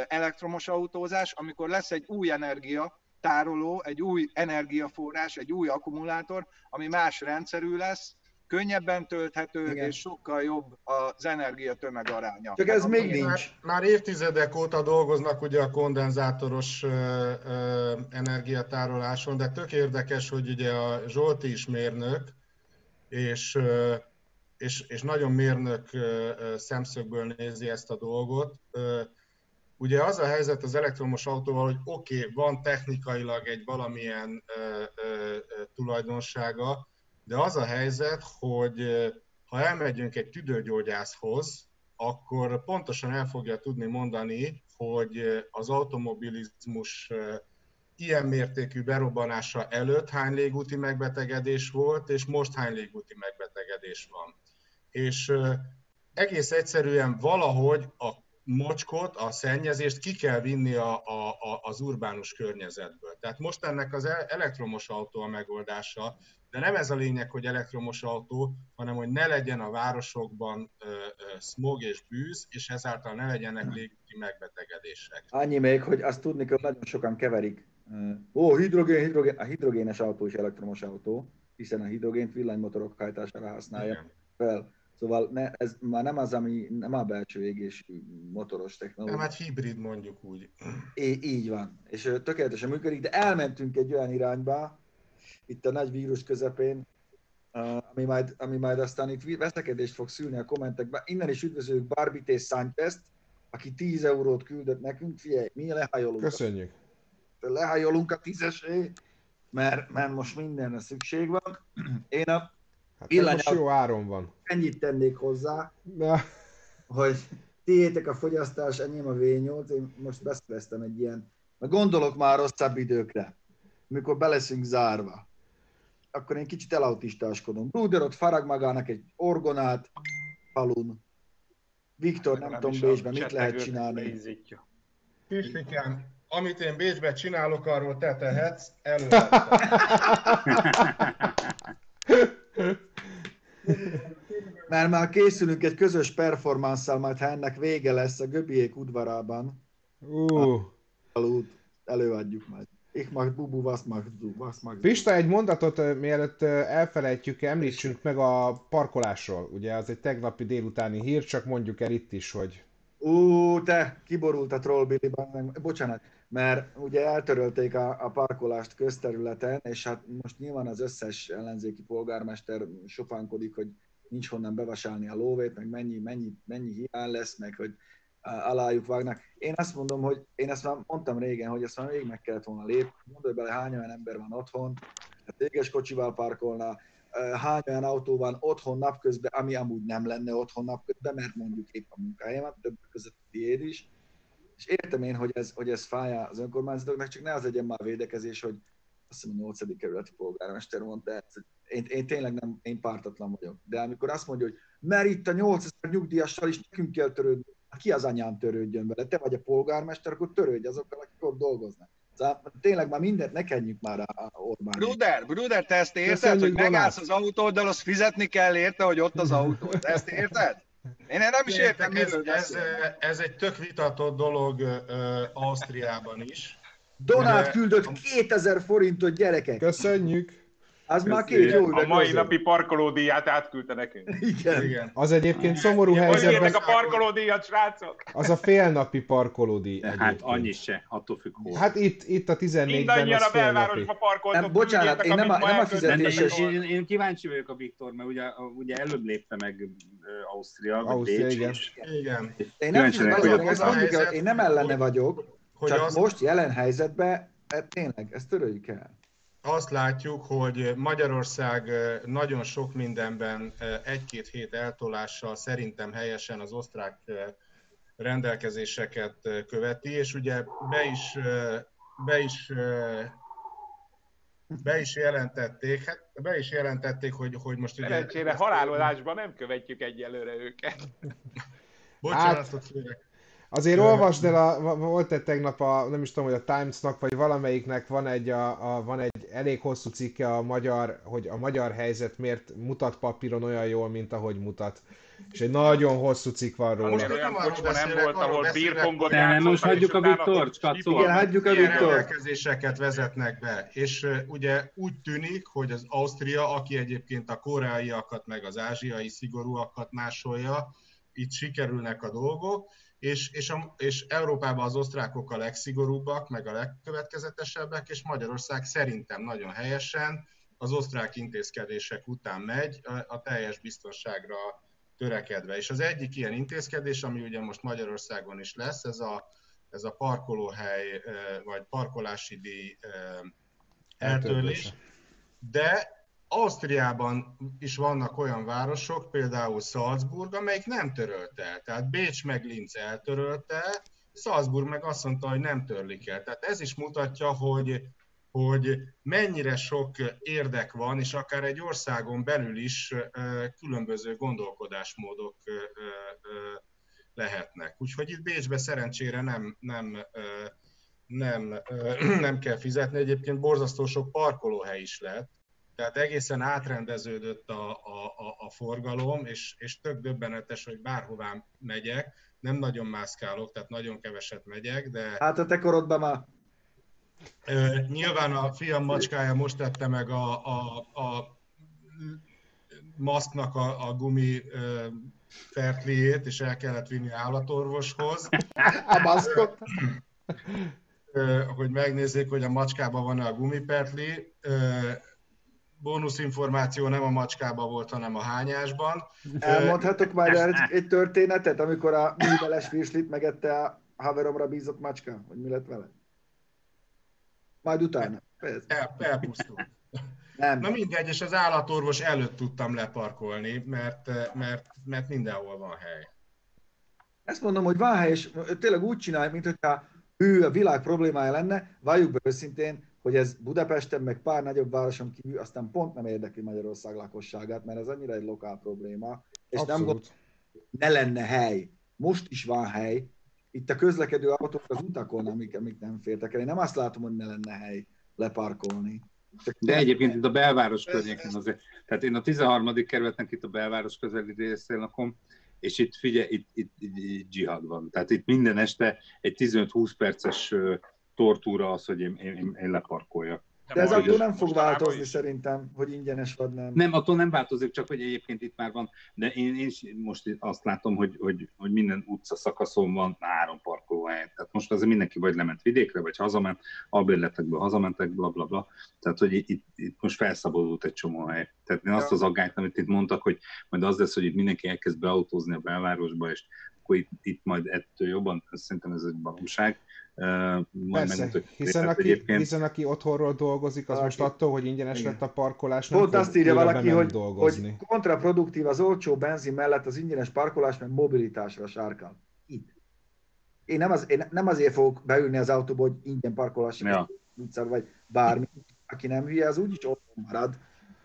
elektromos autózás, amikor lesz egy új energia, tároló, egy új energiaforrás, egy új akkumulátor, ami más rendszerű lesz, könnyebben tölthető, Igen. és sokkal jobb az energia tömeg aránya. Csak ez még nincs. Már, már évtizedek óta dolgoznak ugye a kondenzátoros ö, ö, energiatároláson, de tök érdekes, hogy ugye a Zsolti is mérnök, és, ö, és, és nagyon mérnök ö, szemszögből nézi ezt a dolgot. Ö, Ugye az a helyzet az elektromos autóval, hogy oké, okay, van technikailag egy valamilyen ö, ö, tulajdonsága, de az a helyzet, hogy ha elmegyünk egy tüdőgyógyászhoz, akkor pontosan el fogja tudni mondani, hogy az automobilizmus ilyen mértékű berobbanása előtt hány légúti megbetegedés volt, és most hány légúti megbetegedés van. És egész egyszerűen valahogy a mocskot, a szennyezést ki kell vinni a, a, a, az urbánus környezetből. Tehát most ennek az elektromos autó a megoldása, de nem ez a lényeg, hogy elektromos autó, hanem hogy ne legyen a városokban ö, ö, smog és bűz, és ezáltal ne legyenek légúti megbetegedések. Annyi még, hogy azt tudni kell, nagyon sokan keverik. Ó, hidrogén, hidrogén, a hidrogénes autó is elektromos autó, hiszen a hidrogént villanymotorok hajtására használja Igen. fel. Szóval ne, ez már nem az, ami nem a belső égés motoros technológia. Nem, hát hibrid mondjuk úgy. É, így van, és tökéletesen működik, de elmentünk egy olyan irányba, itt a nagy vírus közepén, ami majd, ami majd aztán itt veszekedést fog szülni a kommentekben. Innen is üdvözlők Barbit és Sánchez, aki 10 eurót küldött nekünk. Figyelj, mi lehajolunk. Köszönjük. Lehajolunk a tízesé, mert, mert most mindenre szükség van. Én a Hát most jó áron van. Ennyit tennék hozzá, Na. hogy tiétek a fogyasztás, enyém a V8, én most beszéleztem egy ilyen, mert gondolok már rosszabb időkre, amikor beleszünk zárva. Akkor én kicsit elautistáskodom. Bruder ott farag magának egy orgonát falun. Viktor, nem, nem tudom Bécsben mit lehet csinálni. Pislikám, amit én Bécsben csinálok, arról te tehetsz, Mert már készülünk egy közös performance majd ha ennek vége lesz a Göbiék udvarában. Uh. Előadjuk majd. Ich mag bubu, was mag du, was mag Pista, egy mondatot, mielőtt elfelejtjük, említsünk meg a parkolásról. Ugye az egy tegnapi délutáni hír, csak mondjuk el itt is, hogy... Ú, te, kiborult a trollbilliben, bocsánat, mert ugye eltörölték a, a parkolást közterületen, és hát most nyilván az összes ellenzéki polgármester sopánkodik, hogy nincs honnan bevasálni a lóvét, meg mennyi, mennyi, mennyi hiány lesz, meg hogy alájuk vágnak. Én azt mondom, hogy én ezt már mondtam régen, hogy ezt már még meg kellett volna lépni. Mondod bele, hány olyan ember van otthon, hát éges kocsival parkolna, hány olyan autó van otthon napközben, ami amúgy nem lenne otthon napközben, mert mondjuk épp a munkájában, többek között tiéd is. És értem én, hogy ez, hogy ez fáj az önkormányzatoknak, csak ne az legyen már védekezés, hogy azt hiszem a 8. kerületi polgármester mondta, ezt, én, én tényleg nem, én pártatlan vagyok. De amikor azt mondja, hogy mert itt a 8000 nyugdíjassal is nekünk kell törődni, hát ki az anyám törődjön vele? Te vagy a polgármester, akkor törődj azokkal, akik ott dolgoznak. Szóval tényleg már mindent ne kenjük már a Orbán. Bruder, Bruder, te ezt érted, Köszönjük, hogy megállsz az autóddal, azt fizetni kell érte, hogy ott az autó. Te ezt érted? Én nem is értem, ez, ez, ez egy tök vitatott dolog uh, Ausztriában is. Donát küldött 2000 forintot gyerekek. Köszönjük. Az már két jó A mai napi parkolódíját átküldte nekünk. Igen. Igen. Az egyébként szomorú Igen, helyzetben... a parkolódíjat, srácok? Az a félnapi parkolódíj Hát annyi se, attól függ hol. Hát itt, itt a 14-ben Mindannyian a belvárosba parkoltok. Nem, bocsánat, én nem a, nem a fizetéses... Én, én, kíváncsi vagyok a Viktor, mert ugye, ugye előbb lépte meg Ausztria, Ausztria, igen. igen. Én nem, én nem ellene vagyok, csak most jelen helyzetben hát tényleg, ezt töröljük el azt látjuk, hogy Magyarország nagyon sok mindenben egy-két hét eltolással szerintem helyesen az osztrák rendelkezéseket követi, és ugye be is, be is be is jelentették, hát be is jelentették, hogy, hogy most ugye... Szerencsére halálolásban nem követjük egyelőre őket. Bocsánatot hát, kérek. Azért olvasd el, a, volt egy tegnap a, nem is tudom, hogy a Times-nak, vagy valamelyiknek van egy, a, a, van egy elég hosszú cikke a magyar, hogy a magyar helyzet miért mutat papíron olyan jól, mint ahogy mutat. És egy nagyon hosszú cikk van róla. Most olyan kocsma nem volt, ahol bírpongot Nem, most hagyjuk a Viktor, Igen, hagyjuk a Viktor. rendelkezéseket vezetnek be, és ugye úgy tűnik, hogy az Ausztria, aki egyébként a koreaiakat, meg az ázsiai szigorúakat másolja, itt sikerülnek a dolgok, és, és, a, és Európában az osztrákok a legszigorúbbak, meg a legkövetkezetesebbek, és Magyarország szerintem nagyon helyesen az osztrák intézkedések után megy a, a teljes biztonságra törekedve. És az egyik ilyen intézkedés, ami ugye most Magyarországon is lesz, ez a, ez a parkolóhely, vagy parkolási díj eltörlés. De Ausztriában is vannak olyan városok, például Salzburg, amelyik nem törölte el. Tehát Bécs meg Linz eltörölte, Salzburg meg azt mondta, hogy nem törlik el. Tehát ez is mutatja, hogy, hogy mennyire sok érdek van, és akár egy országon belül is különböző gondolkodásmódok lehetnek. Úgyhogy itt Bécsbe szerencsére nem, nem, nem, nem kell fizetni. Egyébként borzasztó sok parkolóhely is lett, tehát egészen átrendeződött a, a, a, a forgalom, és, és tök döbbenetes, hogy bárhová megyek, nem nagyon mászkálok, tehát nagyon keveset megyek, de... Hát a te korodban már... Uh, nyilván a fiam macskája most tette meg a, a, a maszknak a, a gumi uh, fertliét, és el kellett vinni állatorvoshoz. A maszkot? Uh, hogy megnézzék, hogy a macskában van-e a gumipertli. Uh, bónuszinformáció nem a macskában volt, hanem a hányásban. Elmondhatok már egy, egy történetet, amikor a műveles virslit megette a haveromra bízott macska, hogy mi lett vele? Majd utána. El, elpusztult. Nem. Na mindegy, és az állatorvos előtt tudtam leparkolni, mert, mert, mert mindenhol van hely. Ezt mondom, hogy van hely, és tényleg úgy csinálj, mint hogyha ő a világ problémája lenne, valljuk be őszintén, hogy ez Budapesten, meg pár nagyobb városon kívül aztán pont nem érdekli Magyarország lakosságát, mert ez annyira egy lokál probléma, és Abszolút. nem gond, ne lenne hely. Most is van hely, itt a közlekedő autók az utakon, amik, amik nem fértek el. Én nem azt látom, hogy ne lenne hely leparkolni. Csak De egyébként itt a belváros környéken azért, tehát én a 13. kerületnek itt a belváros közeli részén lakom, és itt figyelj, itt, itt, itt, itt dzsihad van. Tehát itt minden este egy 15-20 perces tortúra az, hogy én, én, én leparkoljak. De ez attól nem fog változni is. szerintem, hogy ingyenes vagy nem. Nem, attól nem változik, csak hogy egyébként itt már van, de én, én most azt látom, hogy, hogy, hogy minden utca szakaszon van három parkolóhely. Tehát most azért mindenki vagy lement vidékre, vagy hazament, albérletekből hazamentek, bla bla bla. Tehát, hogy itt, itt most felszabadult egy csomó hely. Tehát én azt az aggályt, amit itt mondtak, hogy majd az lesz, hogy itt mindenki elkezd beautózni a belvárosba, és akkor itt, itt majd ettől jobban, szerintem ez egy Persze, hiszen, aki, egyébként... hiszen aki otthonról dolgozik, az most attól, hogy ingyenes Igen. lett a parkolás, nem Pont azt írja valaki, hogy, dolgozni. hogy kontraproduktív az olcsó benzin mellett az ingyenes parkolás, mert mobilitásra sárkál. Itt. Én nem, az, én nem azért fogok beülni az autóba, hogy ingyen parkolás, ja. utcára, vagy bármi. Aki nem hülye, az úgyis otthon marad.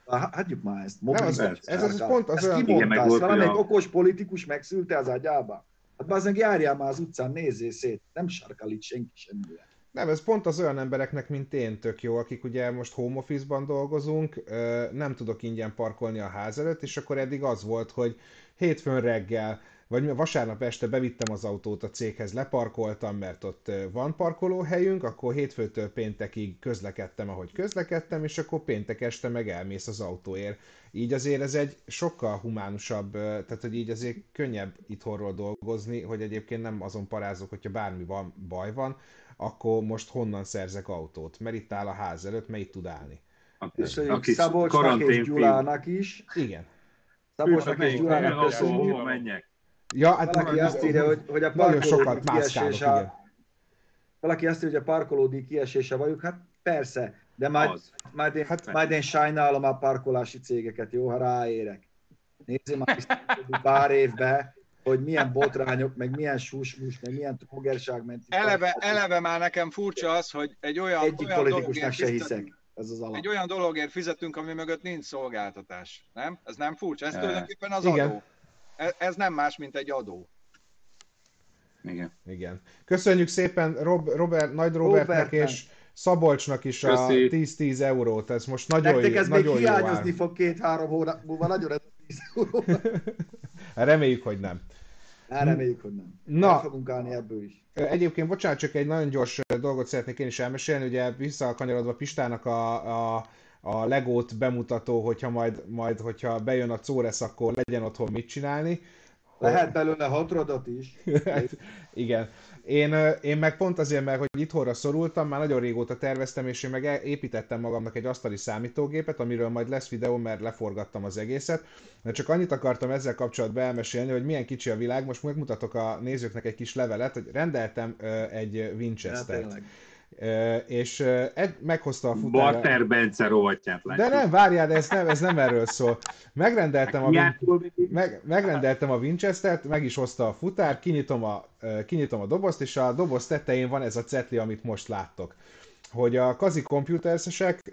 Hagyjuk már ezt. Nem, az, ez, ez, ez pont az ezt olyan... Ezt valamelyik okos politikus megszülte az agyába? Hát bazdmeg járjál már az utcán, nézzél szét, nem sarkal itt senki semmire. Nem, ez pont az olyan embereknek, mint én tök jó, akik ugye most home office-ban dolgozunk, nem tudok ingyen parkolni a ház előtt, és akkor eddig az volt, hogy hétfőn reggel vagy vasárnap este bevittem az autót a céghez, leparkoltam, mert ott van parkolóhelyünk, akkor hétfőtől péntekig közlekedtem, ahogy közlekedtem, és akkor péntek este meg elmész az autóért. Így azért ez egy sokkal humánusabb, tehát hogy így azért könnyebb itthonról dolgozni, hogy egyébként nem azon parázok, hogyha bármi van, baj van, akkor most honnan szerzek autót, mert itt áll a ház előtt, mert itt tud állni. És Szabolcsnak és Gyulának is. Igen. Szabolcsnak és Gyulának köszönjük. menjek. Ja, hát Valaki azt írja, hogy, hogy a parkolódíj kiesése... Valaki azt írja, hogy a parkolódíj kiesése vagyok. Hát persze, de majd, majd, én, hát, majd én sajnálom a parkolási cégeket, jó, ha ráérek. Nézzél már pár évbe, hogy milyen botrányok, meg milyen susmus, meg milyen trógerság ment. Eleve, eleve már nekem furcsa az, hogy egy olyan, Egyik olyan politikusnak se hiszek. Ez az alap. Egy olyan dologért fizetünk, ami mögött nincs szolgáltatás. Nem? Ez nem furcsa? Ez tulajdonképpen az Igen. adó. Ez nem más, mint egy adó. Igen. Igen. Köszönjük szépen Rob, Robert, Nagy Robertnek Robertnek. és Szabolcsnak is a 10-10 eurót. Ez most nagyon, Nektek ez nagyon még hiányozni fog két-három hónap múlva, nagyon ez 10 euró. Hát reméljük, hogy nem. Hát reméljük, hogy nem. Na, El fogunk állni ebből is. Egyébként, bocsánat, csak egy nagyon gyors dolgot szeretnék én is elmesélni. Ugye visszakanyarodva Pistának a, a a legót bemutató, hogyha majd, majd hogyha bejön a Córesz, akkor legyen otthon mit csinálni. Lehet belőle hatrodat is. hát, igen. Én, én meg pont azért, mert hogy itthonra szorultam, már nagyon régóta terveztem, és én meg e- építettem magamnak egy asztali számítógépet, amiről majd lesz videó, mert leforgattam az egészet. De csak annyit akartam ezzel kapcsolatban elmesélni, hogy milyen kicsi a világ. Most megmutatok a nézőknek egy kis levelet, hogy rendeltem egy Winchester-t. Ja, és Ed meghozta a futár... Barter Bence rovatját látjuk. De nem, várjál, ez nem, ez nem erről szól. Megrendeltem a, meg, megrendeltem a Winchester-t, meg is hozta a futár, kinyitom a, kinyitom a dobozt, és a doboz tetején van ez a cetli, amit most láttok hogy a kazi komputersesek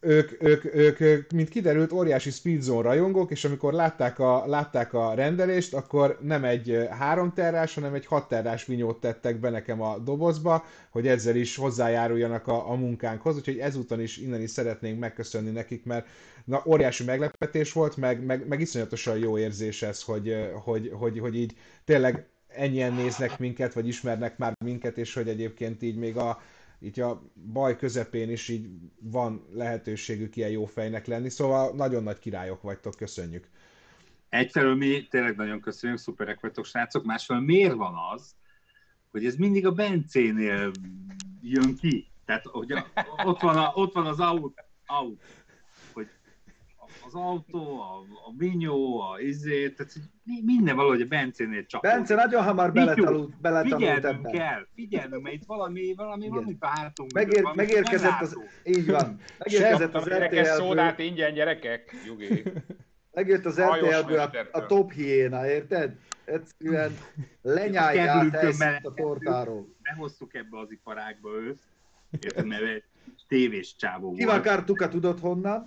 ők, ők, ők, ők, mint kiderült, óriási speedzone rajongók, és amikor látták a, látták a rendelést, akkor nem egy 3 terrás, hanem egy 6 terrás vinyót tettek be nekem a dobozba, hogy ezzel is hozzájáruljanak a, a munkánkhoz, úgyhogy ezúton is innen is szeretnénk megköszönni nekik, mert na, óriási meglepetés volt, meg, meg, meg iszonyatosan jó érzés ez, hogy, hogy, hogy, hogy így tényleg ennyien néznek minket, vagy ismernek már minket, és hogy egyébként így még a, így a baj közepén is így van lehetőségük ilyen jó fejnek lenni, szóval nagyon nagy királyok vagytok, köszönjük. Egyfelől mi tényleg nagyon köszönjük, szuperek vagytok srácok, másfelől miért van az, hogy ez mindig a Bencénél jön ki? Tehát hogy ott, van a, ott van az aut hogy az autó, a, a vinyó, a izé, tehát minden valahogy a Bencénél csak. Bence nagyon hamar beletanult, beletanult figyelnünk ebben. kell, figyelnünk, mert itt valami, valami, Igen. valami vártunk. Megér, valami megérkezett az, így van, megérkezett az RTL-ből. szódát ingyen, gyerekek, Jugi. Megjött az RTL-ből a, a top hiéna, érted? Egyszerűen lenyálják a tortáról. Behoztuk ebbe az iparágba őt, érted, mert egy tévés csávó volt. Kivakartuk tudod honnan?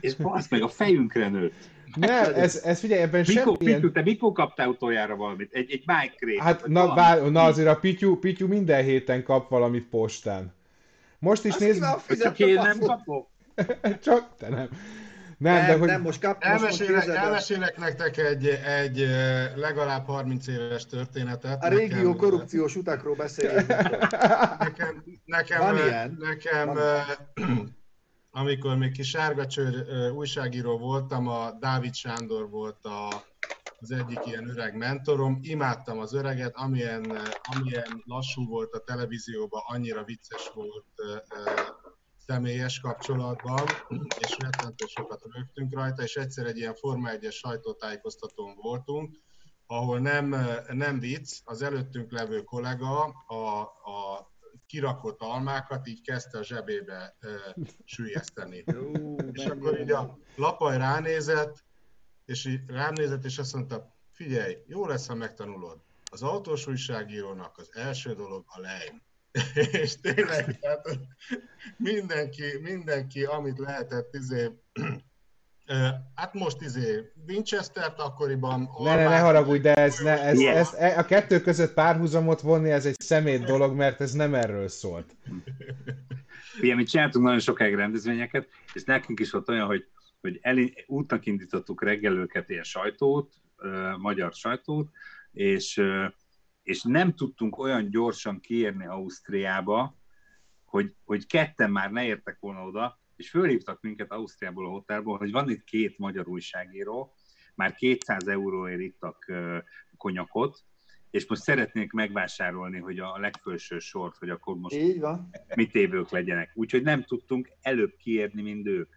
És basz meg, a fejünkre nőtt. Nem, ez, ez figyelj, ebben Mikor, semmilyen... Pityu, te mikor kaptál utoljára valamit? Egy, egy mic Hát na, bár, na azért a Pityu, Pityu minden héten kap valamit postán. Most is nézd... Csak én nem kapok? Csak te nem. Nem, nem, de hogy... nem most kap, elmesélek, most elmesélek nektek egy, egy legalább 30 éves történetet. A régió nekem, korrupciós utakról beszéljünk. nekem, nekem, Van ilyen? nekem Van. amikor még kis sárgacsőr újságíró voltam, a Dávid Sándor volt a, az egyik ilyen öreg mentorom. Imádtam az öreget, amilyen, amilyen lassú volt a televízióban, annyira vicces volt személyes kapcsolatban, és rettentő sokat rögtünk rajta, és egyszer egy ilyen Forma 1-es sajtótájékoztatón voltunk, ahol nem, nem vicc, az előttünk levő kollega a, a kirakott almákat így kezdte a zsebébe e, sűjeszteni. és akkor így a lapaj ránézett, és így rám nézett, és azt mondta, figyelj, jó lesz, ha megtanulod. Az autós újságírónak az első dolog a lejm. és tényleg, hát mindenki, mindenki, amit lehetett, izé, Hát most izé Winchester-t akkoriban... Ne, ne, ne haragudj, de ez, ne, ez, ez, ez, a kettő között párhuzamot vonni, ez egy szemét dolog, mert ez nem erről szólt. Ugye, mi csináltunk nagyon sokáig rendezvényeket, és nekünk is volt olyan, hogy, hogy el, útnak indítottuk reggelőket, ilyen sajtót, magyar sajtót, és és nem tudtunk olyan gyorsan kiérni Ausztriába, hogy, hogy ketten már ne értek volna oda, és fölhívtak minket Ausztriából a hotelból, hogy van itt két magyar újságíró, már 200 euróért ittak konyakot, és most szeretnék megvásárolni, hogy a legfőső sort, hogy akkor most Így van. mit évők legyenek. Úgyhogy nem tudtunk előbb kiérni, mint ők.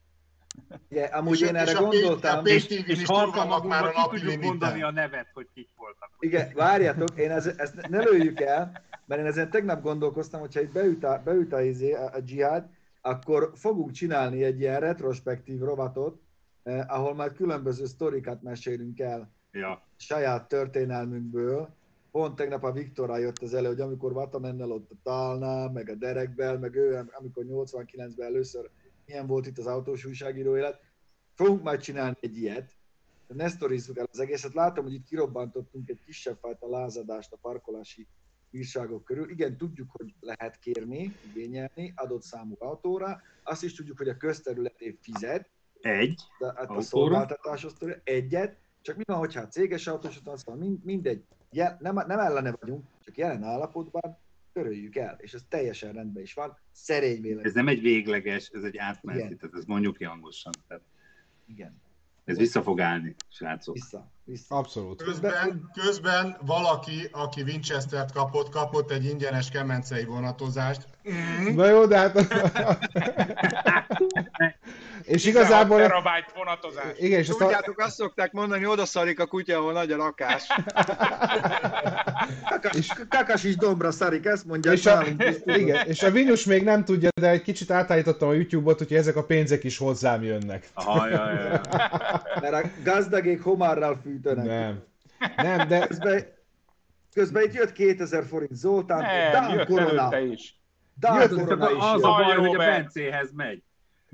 Igen, amúgy és én erre gondoltam. És, és, és halkan már a napi tudjuk mondani a nevet, hogy kik voltak. Igen, várjátok, én ez, ezt ne lőjük el, mert én ezen tegnap gondolkoztam, hogyha itt beüt a, beüt a, izé, a, a dzsihad, akkor fogunk csinálni egy ilyen retrospektív rovatot, eh, ahol már különböző sztorikat mesélünk el ja. saját történelmünkből. Pont tegnap a Viktorra jött az elő, hogy amikor Vatamennel ott a Talnál, meg a Derekbel, meg ő, amikor 89-ben először milyen volt itt az autós újságíró élet. Fogunk majd csinálni egy ilyet, ne sztorizzuk el az egészet. Látom, hogy itt kirobbantottunk egy kisebb fajta lázadást a parkolási bírságok körül. Igen, tudjuk, hogy lehet kérni, igényelni adott számú autóra. Azt is tudjuk, hogy a közterületé fizet. Egy de, hát a szolgáltatáshoz egyet. Csak mi van, hogyha a céges autós van, mind, mindegy. Jel, nem, nem ellene vagyunk, csak jelen állapotban töröljük el, és ez teljesen rendben is van, szerény vélemény. Ez nem egy végleges, ez egy átmeneti, tehát ez mondjuk ki hangosan. Tehát... Igen. Ez vissza fog állni, srácok. Vissza, vissza. Abszolút. Közben, közben valaki, aki Winchester-t kapott, kapott egy ingyenes kemencei vonatozást. Mm. Na jó, de hát... és igazából... terabájt vonatozás. Igen, és Tudjátok, azt szokták mondani, oda szarik a kutya, ahol nagy a rakás. Kakas, és... kakas is dombra szarik, ezt mondja. És a, igen, és a Vinus még nem tudja, de egy kicsit átállítottam a YouTube-ot, hogy ezek a pénzek is hozzám jönnek. Aha, jaj, jaj. Mert a gazdagék homárral fűtenek. Nem. Nem, de... Közben, közben itt jött 2000 forint Zoltán, nem, Dán Korona. is. Dán jött, Korona is. Az a baj, hogy a Bencéhez megy.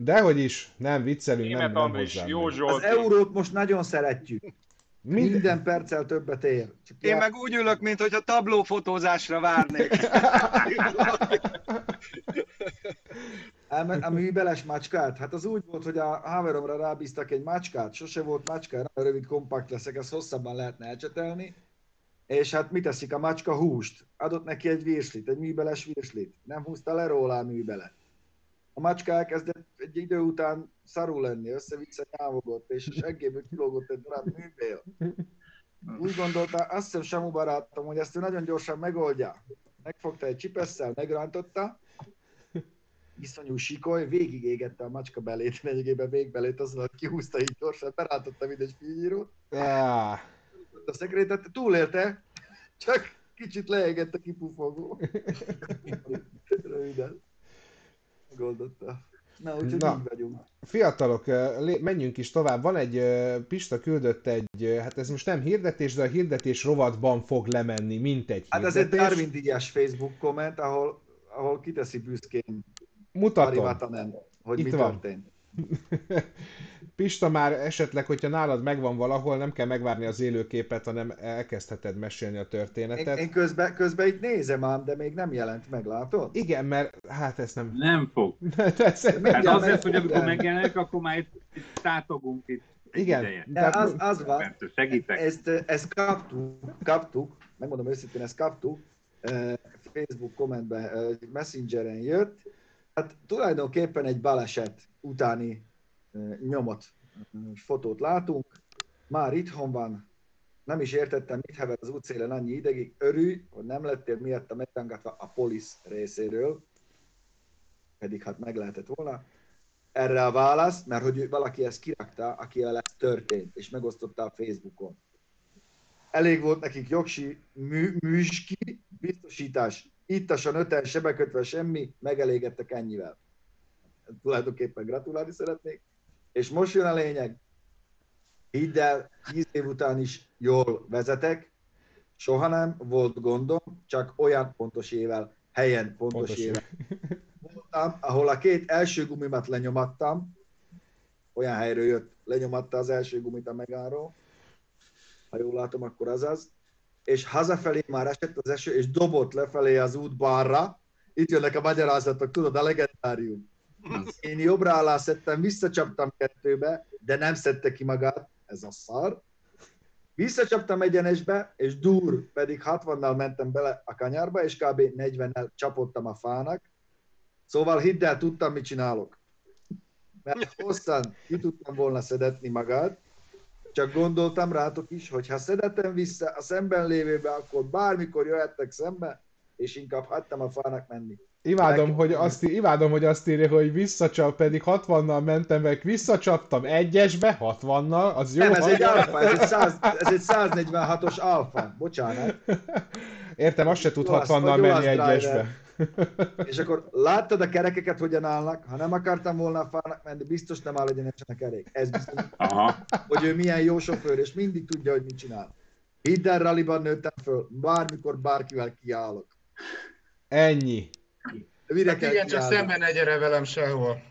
Dehogy is, nem viccelünk, nem, nem hozzám. Jó Az eurót most nagyon szeretjük. Minden, Minden perccel többet ér. Csak Én jár... meg úgy ülök, mint hogyha tablófotózásra várnék. a műbeles macskát? Hát az úgy volt, hogy a haveromra rábíztak egy macskát, sose volt macska, rövid kompakt leszek, ezt hosszabban lehetne elcsetelni. És hát mit teszik a macska? Húst. Adott neki egy virslit, egy műbeles virslit. Nem húzta le róla a műbelet a macska elkezdett egy idő után szarul lenni, össze-vissza nyávogott, és a seggéből kilógott egy darab műbél. Úgy gondolta, azt hiszem Samu barátom, hogy ezt ő nagyon gyorsan megoldja. Megfogta egy csipesszel, megrántotta, iszonyú sikoly, végig égette a macska belét, lényegében végbelét, azon, hogy kihúzta így gyorsan, berántotta mindegy fűnyírót. Ah, A szekrétet túlélte, csak kicsit leégett a kipufogó. Röviden. Megoldotta. Na, úgyhogy Na. így vagyunk. Fiatalok, lé- menjünk is tovább. Van egy, ö, Pista küldött egy, ö, hát ez most nem hirdetés, de a hirdetés rovatban fog lemenni, mint egy Hát ez egy. Darwin díjas Facebook komment, ahol, ahol kiteszi büszkén Mutatom. Vatanen, hogy Itt mi van. történt. Pista már esetleg, hogyha nálad megvan valahol, nem kell megvárni az élőképet, hanem elkezdheted mesélni a Én, történetet. én közben, közben itt nézem ám, de még nem jelent meg, látod? Igen, mert hát ez nem... Nem fog. De ez- Hát Mindjárt azért, meg- hogy amikor igen. megjelenik, akkor már itt, itt tátogunk itt Igen. ideje. De az, az van, segítek. ezt, ezt kaptuk, kaptuk, megmondom őszintén, ezt kaptuk, eh, Facebook kommentben, eh, Messengeren jött, hát tulajdonképpen egy baleset utáni nyomot, fotót látunk, már itthon van, nem is értettem, mit hever az útszélen annyi idegig, örülj, hogy nem lettél miatta megrángatva a polisz részéről, pedig hát meg lehetett volna. Erre a válasz, mert hogy valaki ezt kirakta, aki ez történt, és megosztotta a Facebookon. Elég volt nekik jogsi, mű, műski, biztosítás, ittasan öten, sebekötve semmi, megelégettek ennyivel. Tulajdonképpen gratulálni szeretnék. És most jön a lényeg. Hidd el, 10 év után is jól vezetek, soha nem volt gondom, csak olyan pontos ével, helyen pontos, Pontos ével voltam, ahol a két első gumimat lenyomattam, olyan helyről jött, lenyomatta az első gumit a megáról, ha jól látom, akkor az az, és hazafelé már esett az eső, és dobott lefelé az út balra, itt jönnek a magyarázatok, tudod, a legendárium. Én jobbra alá szedtem, visszacsaptam kettőbe, de nem szedte ki magát, ez a szar. Visszacsaptam egyenesbe, és dur, pedig 60-nal mentem bele a kanyarba, és kb. 40-nel csapottam a fának. Szóval hidd el, tudtam, mit csinálok. Mert hosszan ki tudtam volna szedetni magát, csak gondoltam rátok is, hogy ha szedetem vissza a szemben lévőbe, akkor bármikor jöhettek szembe, és inkább hagytam a fának menni. Imádom, hogy azt, imádom, hogy azt írja, hogy visszacsap, pedig 60-nal mentem meg, visszacsaptam egyesbe, 60-nal, az jó. Nem, ez egy alfa, ez egy, 100, ez egy 146-os alfa, bocsánat. Értem, azt se tud Jó, azt 60-nal vagy, jó, menni egyesbe. És akkor láttad a kerekeket, hogyan állnak? Ha nem akartam volna a fának menni, biztos nem áll egyenesen a kerék. Ez biztos, Aha. hogy ő milyen jó sofőr, és mindig tudja, hogy mit csinál. Hidd el, ralliban nőttem föl, bármikor bárkivel kiállok. Ennyi. Mire Hát kell igen, csak kiállni? szemben ne gyere velem sehol.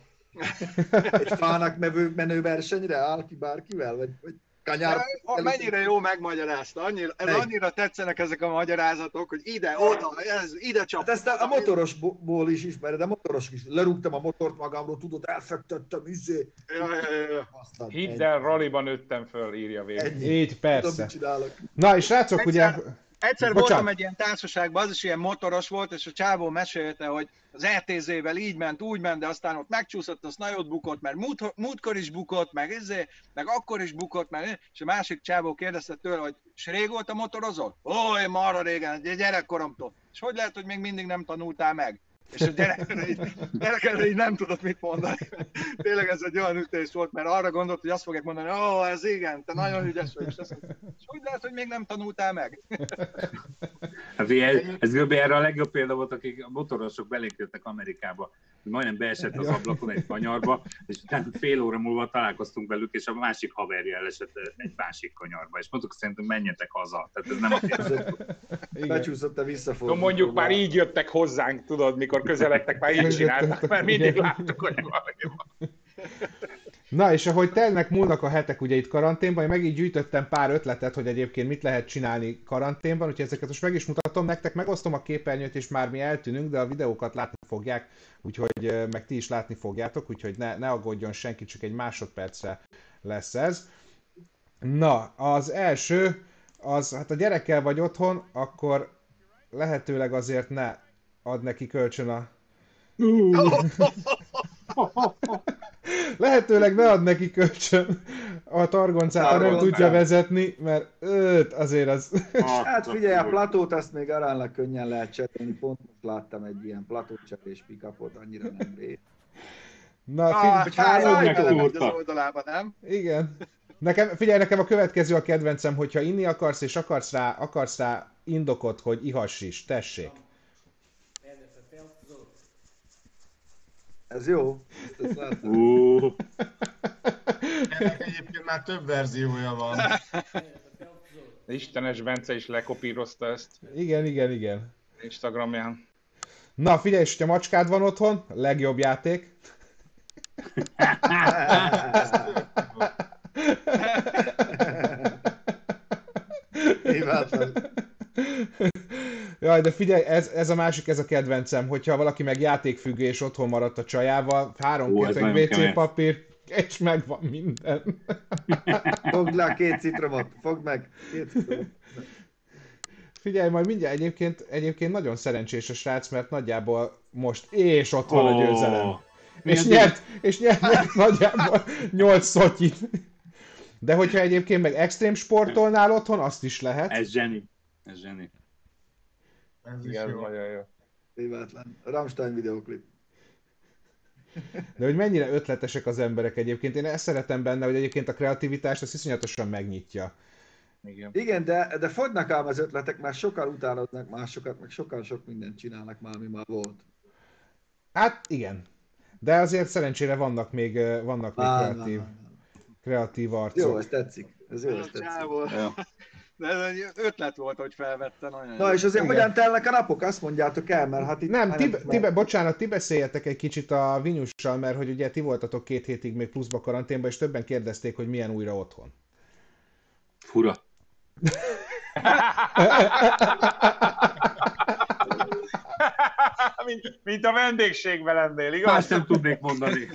Egy fának menő, menő versenyre áll ki bárkivel? Vagy, vagy kanyár? De, mennyire jó megmagyarázta, annyira, ez annyira tetszenek ezek a magyarázatok, hogy ide, oda, ez, ide csap. Hát ezt a, a motorosból is ismered, a motoros is. Lerúgtam a motort magamról, tudod, elfektettem, izé. Ja, ja, ja. Aztán Hidd el, raliban nőttem föl, írja. Ennyi. Így, Tudom, persze. csinálok. Na és srácok, ugye... Egyszer- Egyszer Bocsánat. voltam egy ilyen társaságban, az is ilyen motoros volt, és a csávó mesélte, hogy az RTZ-vel így ment, úgy ment, de aztán ott megcsúszott, az nagyot bukott, mert múlt, múltkor is bukott, meg ezé, meg akkor is bukott, meg, és a másik csávó kérdezte tőle, hogy és régóta motorozol? Ó, én marha régen, egy gyerekkoromtól. És hogy lehet, hogy még mindig nem tanultál meg? És a gyerek erre így, így nem tudott mit mondani. Tényleg ez egy olyan ütés volt, mert arra gondolt, hogy azt fogják mondani, ó, ez igen, te nagyon ügyes vagy. És, azt mondta, és hogy lehet, hogy még nem tanultál meg? Hát ugye, ez, kb. erre a legjobb példa volt, akik a motorosok belénk jöttek Amerikába, hogy majdnem beesett az ablakon egy kanyarba, és utána fél óra múlva találkoztunk velük, és a másik haverja elesett egy másik kanyarba, és mondtuk, szerintem menjetek haza. Tehát ez nem a. Becsúszott a visszaforduló. No, mondjuk már így jöttek hozzánk, tudod, mikor közeledtek, már így csinálták, mert mindig láttuk, hogy valami van. Na, és ahogy telnek, múlnak a hetek ugye itt karanténban, én meg így gyűjtöttem pár ötletet, hogy egyébként mit lehet csinálni karanténban, úgyhogy ezeket most meg is mutatom nektek, megosztom a képernyőt, és már mi eltűnünk, de a videókat látni fogják, úgyhogy meg ti is látni fogjátok, úgyhogy ne, ne aggódjon senki, csak egy másodpercre lesz ez. Na, az első, az, hát a gyerekkel vagy otthon, akkor lehetőleg azért ne ad neki kölcsön a Lehetőleg ne ad neki kölcsön a targoncát, ha nem tudja vezetni, mert őt azért az... Hát figyelj, a platót azt még aránylag könnyen lehet cserélni, pont most láttam egy ilyen platócserés pikapot, annyira nem bír. Na, figyelj, ah, az oldalába, nem? Igen. Nekem, figyelj, nekem a következő a kedvencem, hogyha inni akarsz, és akarsz rá, akarsz rá indokot, hogy ihass is, tessék. Ez jó. Uh. Ennek egyébként már több verziója van. Istenes Bence is lekopírozta ezt. Igen, igen, igen. Instagramján. Na figyelj, és ha macskád van otthon, legjobb játék. Jaj, de figyelj, ez, ez a másik, ez a kedvencem, hogyha valaki meg játékfüggő és otthon maradt a csajával, három Ó, köteg WC papír, és megvan minden. Fogd le a két citromot, fogd meg, két citromot. Figyelj, majd mindjárt egyébként, egyébként nagyon szerencsés a srác, mert nagyjából most, és ott van oh. a győzelem. És nyert, és nyert, nyert nagyjából 8 szotyit. De hogyha egyébként meg extrém sportolnál otthon, azt is lehet. Ez zseni. Ez zseni. Ez Igen, jó. nagyon jó. Hibátlan. Rammstein videoklip. De hogy mennyire ötletesek az emberek egyébként. Én ezt szeretem benne, hogy egyébként a kreativitást azt iszonyatosan megnyitja. Igen, Igen de, de fogynak ám az ötletek, mert sokan utálodnak másokat, meg sokan sok mindent csinálnak már, ami már volt. Hát igen. De azért szerencsére vannak még, vannak még kreatív, kreatív arcok. Jó, ez tetszik. Ez jó, ez tetszik. De ez egy ötlet volt, hogy felvette. Nagyon Na és azért Igen. hogyan telnek a napok? Azt mondjátok el, mert hát itt... Nem, ti, ti, ti, bocsánat, ti beszéljetek egy kicsit a Vinyussal, mert hogy ugye ti voltatok két hétig még pluszba karanténban, és többen kérdezték, hogy milyen újra otthon. Fura. mint, mint a vendégségben lennél, igaz? Más nem tudnék mondani.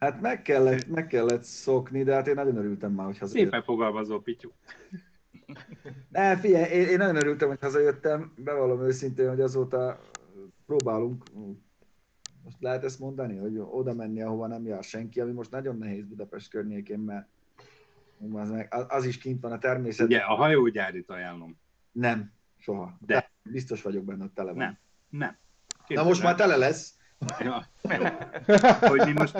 Hát meg kellett, meg kellett szokni, de hát én nagyon örültem már, hogy hazajöttem. Szépen fogalmazó, Pityu. Ne, figyelj, én, én nagyon örültem, hogy hazajöttem, bevallom őszintén, hogy azóta próbálunk, most lehet ezt mondani, hogy oda menni, ahova nem jár senki, ami most nagyon nehéz Budapest környékén, mert az, meg, az is kint van a természet. Ugye, a hajógyárit ajánlom. Nem, soha. De. Biztos vagyok benne, hogy tele van. Nem, nem. Képzel Na most már tele lesz. Ja, hogy mi most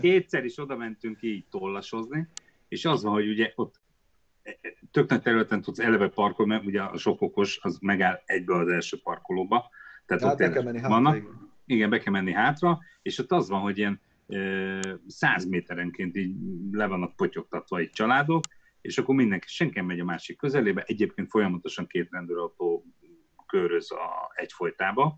kétszer is oda mentünk így tollasozni, és az van, hogy ugye ott tök nagy területen tudsz eleve parkolni, mert ugye a sok okos az megáll egybe az első parkolóba. Tehát hát ott be kell menni vannak, hátra. Igen, be kell menni hátra, és ott az van, hogy ilyen száz méterenként így le vannak potyogtatva egy családok, és akkor mindenki, senki megy a másik közelébe, egyébként folyamatosan két rendőrautó köröz a egyfolytába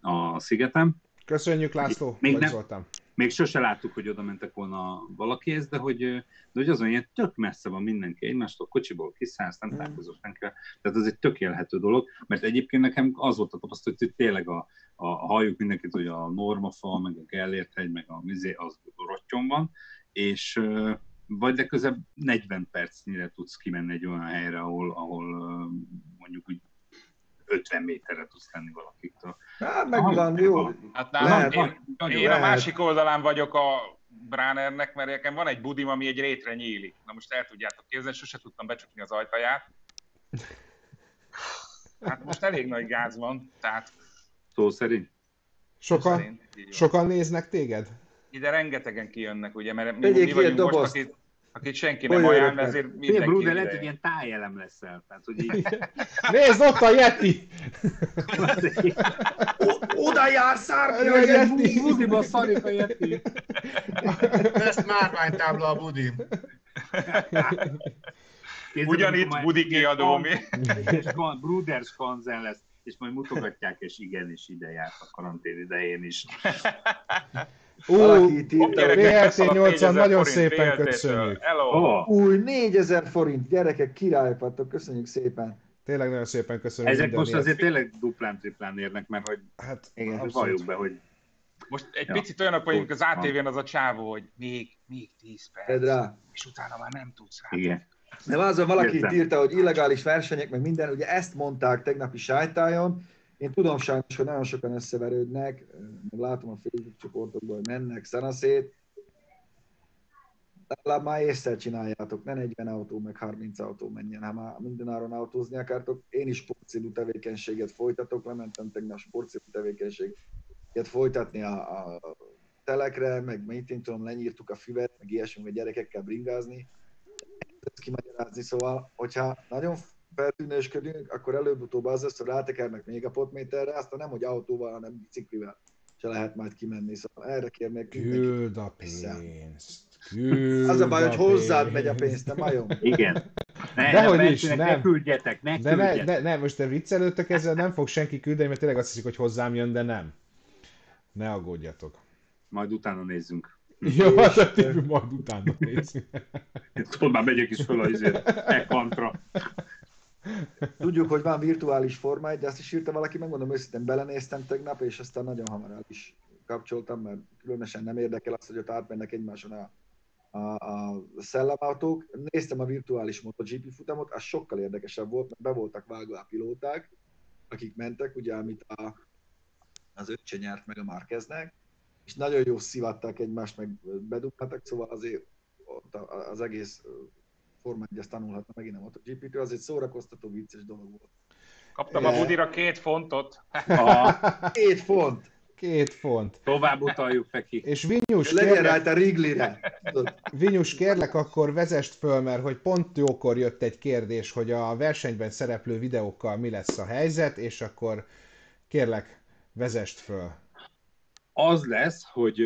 a szigetem. Köszönjük László, még nem, voltam. Még sose láttuk, hogy oda mentek volna valakihez, de hogy, de hogy azon ilyen tök messze van mindenki egymástól, kocsiból kiszállsz, nem mm. találkozol senkivel. Tehát ez egy tökélhető dolog, mert egyébként nekem az volt a tapasztalat, hogy tényleg a, a, a halljuk mindenkit, hogy a Normafa, meg a Gellért hegy, meg a Mizé, az rottyon van, és vagy legközelebb 40 percnyire tudsz kimenni egy olyan helyre, ahol, ahol mondjuk úgy 50 méterre tudsz lenni valakiktől. Hát megvan, jó. Hát nálam, lehet, én, van, én lehet. a másik oldalán vagyok a Bránernek, mert nekem van egy budim, ami egy rétre nyílik. Na most el tudjátok képzelni, sose tudtam becsukni az ajtaját. Hát most elég nagy gáz van, tehát... Szó szerint? Sokan, szerint, sokan néznek téged? Ide rengetegen kijönnek, ugye, mert mi, mi vagyunk most, akit, akit senki nem ajánl, ezért mindenki Bruder, ide. lehet, hogy ilyen tájelem leszel. Tehát, hogy így... Nézd, ott a Yeti! oda jár szárnya a Yeti! Budiba szarik a Yeti! Ezt márványtábla a budim. Ugyanitt budi kiadó mi. Bruders Kanzen lesz és majd mutogatják, és igenis ide járt a karantén idején is. Ú, VLT 80, nagyon szépen köszönjük. Új, 4000 forint, gyerekek, királyok vagytok, köszönjük szépen. Tényleg nagyon szépen köszönjük. Ezek most azért tényleg duplán, triplán érnek, mert hogy hát, igen, valljuk be, hogy most egy ja. picit olyanok vagyunk az ATV-n az a csávó, hogy még, még 10 perc, rá. és utána már nem tudsz rá. Igen. De azon valaki itt írta, hogy illegális versenyek, meg minden, ugye ezt mondták tegnapi sájtájon, Én tudom sajnos, hogy nagyon sokan összeverődnek, látom a Facebook csoportokban, hogy mennek szanaszét, legalább már észre csináljátok, ne 40 autó, meg 30 autó menjen, ha már mindenáron autózni akartok. Én is sportcélú tevékenységet folytatok, lementem tegnap sportcélú tevékenységet folytatni a, a telekre, meg mit én tudom, lenyírtuk a füvet, meg ilyesmi, meg gyerekekkel bringázni, ezt kimagyarázni, szóval, hogyha nagyon feltűnősködünk, akkor előbb-utóbb az lesz, hogy rátekernek még a potméterre, aztán nem, hogy autóval, hanem biciklivel se lehet majd kimenni, szóval erre kérnék Küld a pénzt. Küld az a baj, hogy hozzád megy a pénzt, nem majom. Igen. Ne, Dehogy is, nem. Ne küldjetek, ne de küldjetek. Ne, ne, ne, most te viccelődtök ezzel, nem fog senki küldeni, mert tényleg azt hiszik, hogy hozzám jön, de nem. Ne aggódjatok. Majd utána nézzünk. Jó, hát a tívű majd utána nézzünk. Tudod, már megyek is föl az ekantra. Tudjuk, hogy van virtuális forma, de azt is írta valaki, megmondom őszintén, belenéztem tegnap, és aztán nagyon hamar el is kapcsoltam, mert különösen nem érdekel az, hogy ott átmennek egymáson a, a, a szellemautók. Néztem a virtuális MotoGP futamot, az sokkal érdekesebb volt, mert be voltak vágva a pilóták, akik mentek, ugye, amit a, az öccse nyert meg a Márkeznek, és nagyon jó szivatták egymást, meg bedughattak, szóval azért az egész Forma 1 ezt tanulhatna megint a MotoGP-től, az egy szórakoztató, vicces dolog volt. Kaptam a Budira két fontot. két font. Két font. Tovább utaljuk neki. És Vinyus, Legyen kérlek... rajta Riglire. Vinyus, kérlek, akkor vezest föl, mert hogy pont jókor jött egy kérdés, hogy a versenyben szereplő videókkal mi lesz a helyzet, és akkor kérlek, vezest föl az lesz, hogy,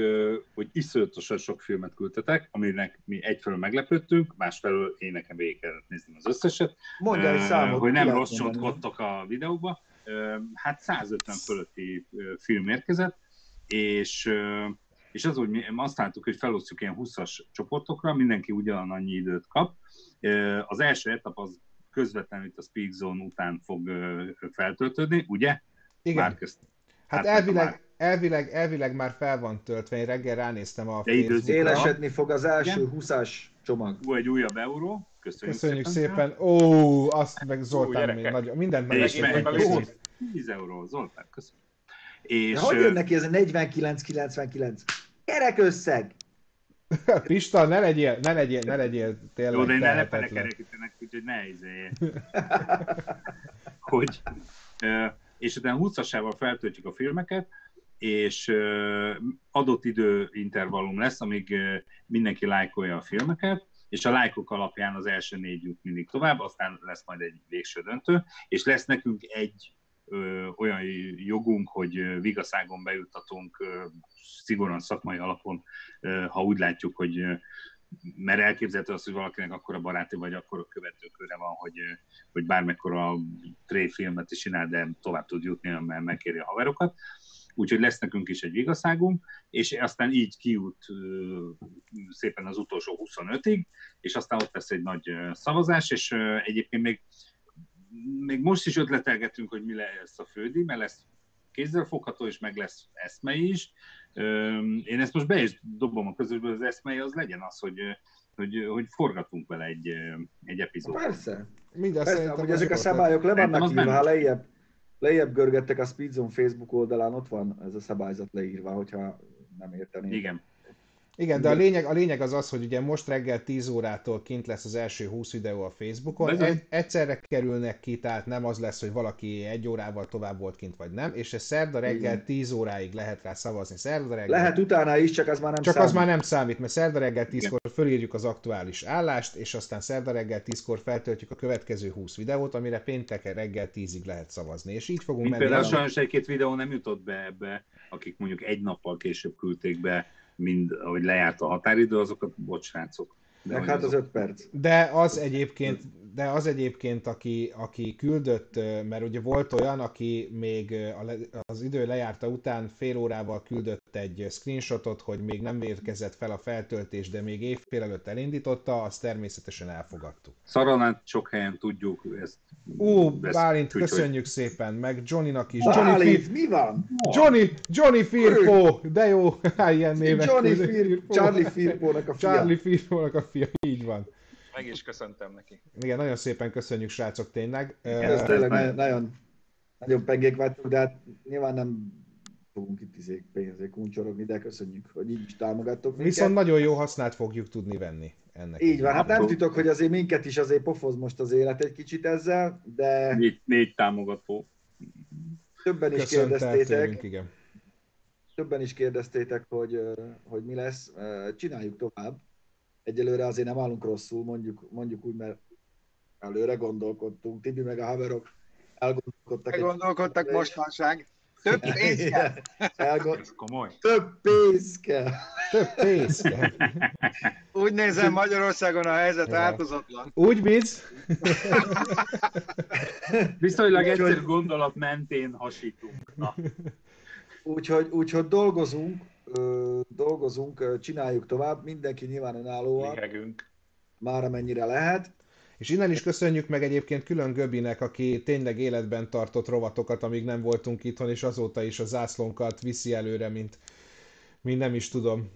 hogy iszonyatosan sok filmet küldtetek, aminek mi egyfelől meglepődtünk, másfelől én nekem végig kellett nézni az összeset. Mondja egy számot. Hogy nem rossz csontkottok a videóba. Hát 150 fölötti film érkezett, és, és az, hogy mi azt láttuk, hogy felosztjuk ilyen 20-as csoportokra, mindenki ugyanannyi időt kap. Az első etap az közvetlenül itt a Speak Zone után fog feltöltődni, ugye? Igen. Már közt, hát elvileg, elvileg, elvileg már fel van töltve, én reggel ránéztem a Facebookra. Élesedni fog az első 20-as csomag. Ú, egy újabb euró. Köszönjük, Köszönjük szépen. szépen. Ó, azt meg Zoltán Ó, még nagyon, mindent meg. És meg 10 euró, Zoltán, köszönjük. És, De hogy jön neki ez a 49-99? Kerek összeg! Pista, ne legyél, ne legyél, ne legyél tényleg Jó, de én ne lefele kerekítenek, úgyhogy ne izéljél. hogy, és utána 20-asával feltöltjük a filmeket, és adott időintervallum lesz, amíg mindenki lájkolja a filmeket, és a lájkok alapján az első négy jut mindig tovább, aztán lesz majd egy végső döntő, és lesz nekünk egy olyan jogunk, hogy vigaszágon bejuttatunk szigorúan szakmai alapon, ha úgy látjuk, hogy ö, mert elképzelhető az, hogy valakinek akkor a baráti vagy akkor a követőköre van, hogy, hogy bármekkora tréfilmet is csinál, de tovább tud jutni, mert megkéri a haverokat úgyhogy lesz nekünk is egy vigaszágunk, és aztán így kijut szépen az utolsó 25-ig, és aztán ott lesz egy nagy szavazás, és egyébként még, még most is ötletelgetünk, hogy mi lesz a fődi, mert lesz kézzelfogható, és meg lesz eszmei is. Én ezt most be is dobom a közösbe, az eszmei az legyen az, hogy, hogy, hogy forgatunk vele egy, egy epizódot. Persze. Mindjárt Persze, hogy ezek a szabályok le vannak írva, ha lejjebb, lejjebb görgettek a Speedzone Facebook oldalán, ott van ez a szabályzat leírva, hogyha nem értenék. Igen. Igen, de a lényeg, a lényeg az az, hogy ugye most reggel 10 órától kint lesz az első 20 videó a Facebookon, egy, egyszerre kerülnek ki, tehát nem az lesz, hogy valaki egy órával tovább volt kint, vagy nem, és ez szerda reggel Igen. 10 óráig lehet rá szavazni. Szerda reggel... Lehet utána is, csak az már nem Csak számít. az már nem számít, mert szerda reggel 10-kor fölírjuk az aktuális állást, és aztán szerda reggel 10-kor feltöltjük a következő 20 videót, amire péntek reggel 10-ig lehet szavazni, és így fogunk Mint menni. Például sajnos egy-két videó nem jutott be ebbe, akik mondjuk egy nappal később küldték be mind ahogy lejárt a határidő, azokat, bocs, srácok. De Meg hát az öt perc. De az egyébként, de az egyébként, aki, aki küldött, mert ugye volt olyan, aki még az idő lejárta után fél órával küldött egy screenshotot, hogy még nem érkezett fel a feltöltés, de még évfél előtt elindította, azt természetesen elfogadtuk. Szaranát sok helyen tudjuk ezt. Ó, Bálint, köszönjük szépen, meg Johnnynak is. Bálint, Johnny Fir- mi van? Johnny, Johnny Firpo, de jó, ilyen névet. Johnny Firpo, Charlie Firpo-nak a fia. Charlie Firpo-nak a fia, így van. Meg is köszöntem neki. Igen, nagyon szépen köszönjük, srácok, tényleg. Ez tényleg nagyon, nagyon pengék vagytok, de hát nyilván nem fogunk itt izék pénzé kuncsorogni, de köszönjük, hogy így is támogattok minket. Viszont nagyon jó hasznát fogjuk tudni venni ennek. Így van, hát nem titok, hogy azért minket is azért pofoz most az élet egy kicsit ezzel, de Négy, négy támogató. többen is kérdeztétek, igen. többen is kérdeztétek, hogy, hogy mi lesz. Csináljuk tovább. Egyelőre azért nem állunk rosszul, mondjuk, mondjuk úgy, mert előre gondolkodtunk. Tibi meg a haverok elgondolkodtak. egy- Gondolkodtak mostanság. Több pénz kell. Elgond... Ez komoly. Több pénz kell. Több pénz kell. Úgy nézem, Magyarországon a helyzet Ja. változatlan. Úgy, Bic? Viszonylag egyszerű gondolat mentén hasítunk. Na, Úgyhogy, úgyhogy dolgozunk, dolgozunk, csináljuk tovább, mindenki nyilván önállóan, Lihegünk. már amennyire lehet. És innen is köszönjük meg egyébként külön Göbinek, aki tényleg életben tartott rovatokat, amíg nem voltunk itthon, és azóta is a zászlónkat viszi előre, mint, mint nem is tudom.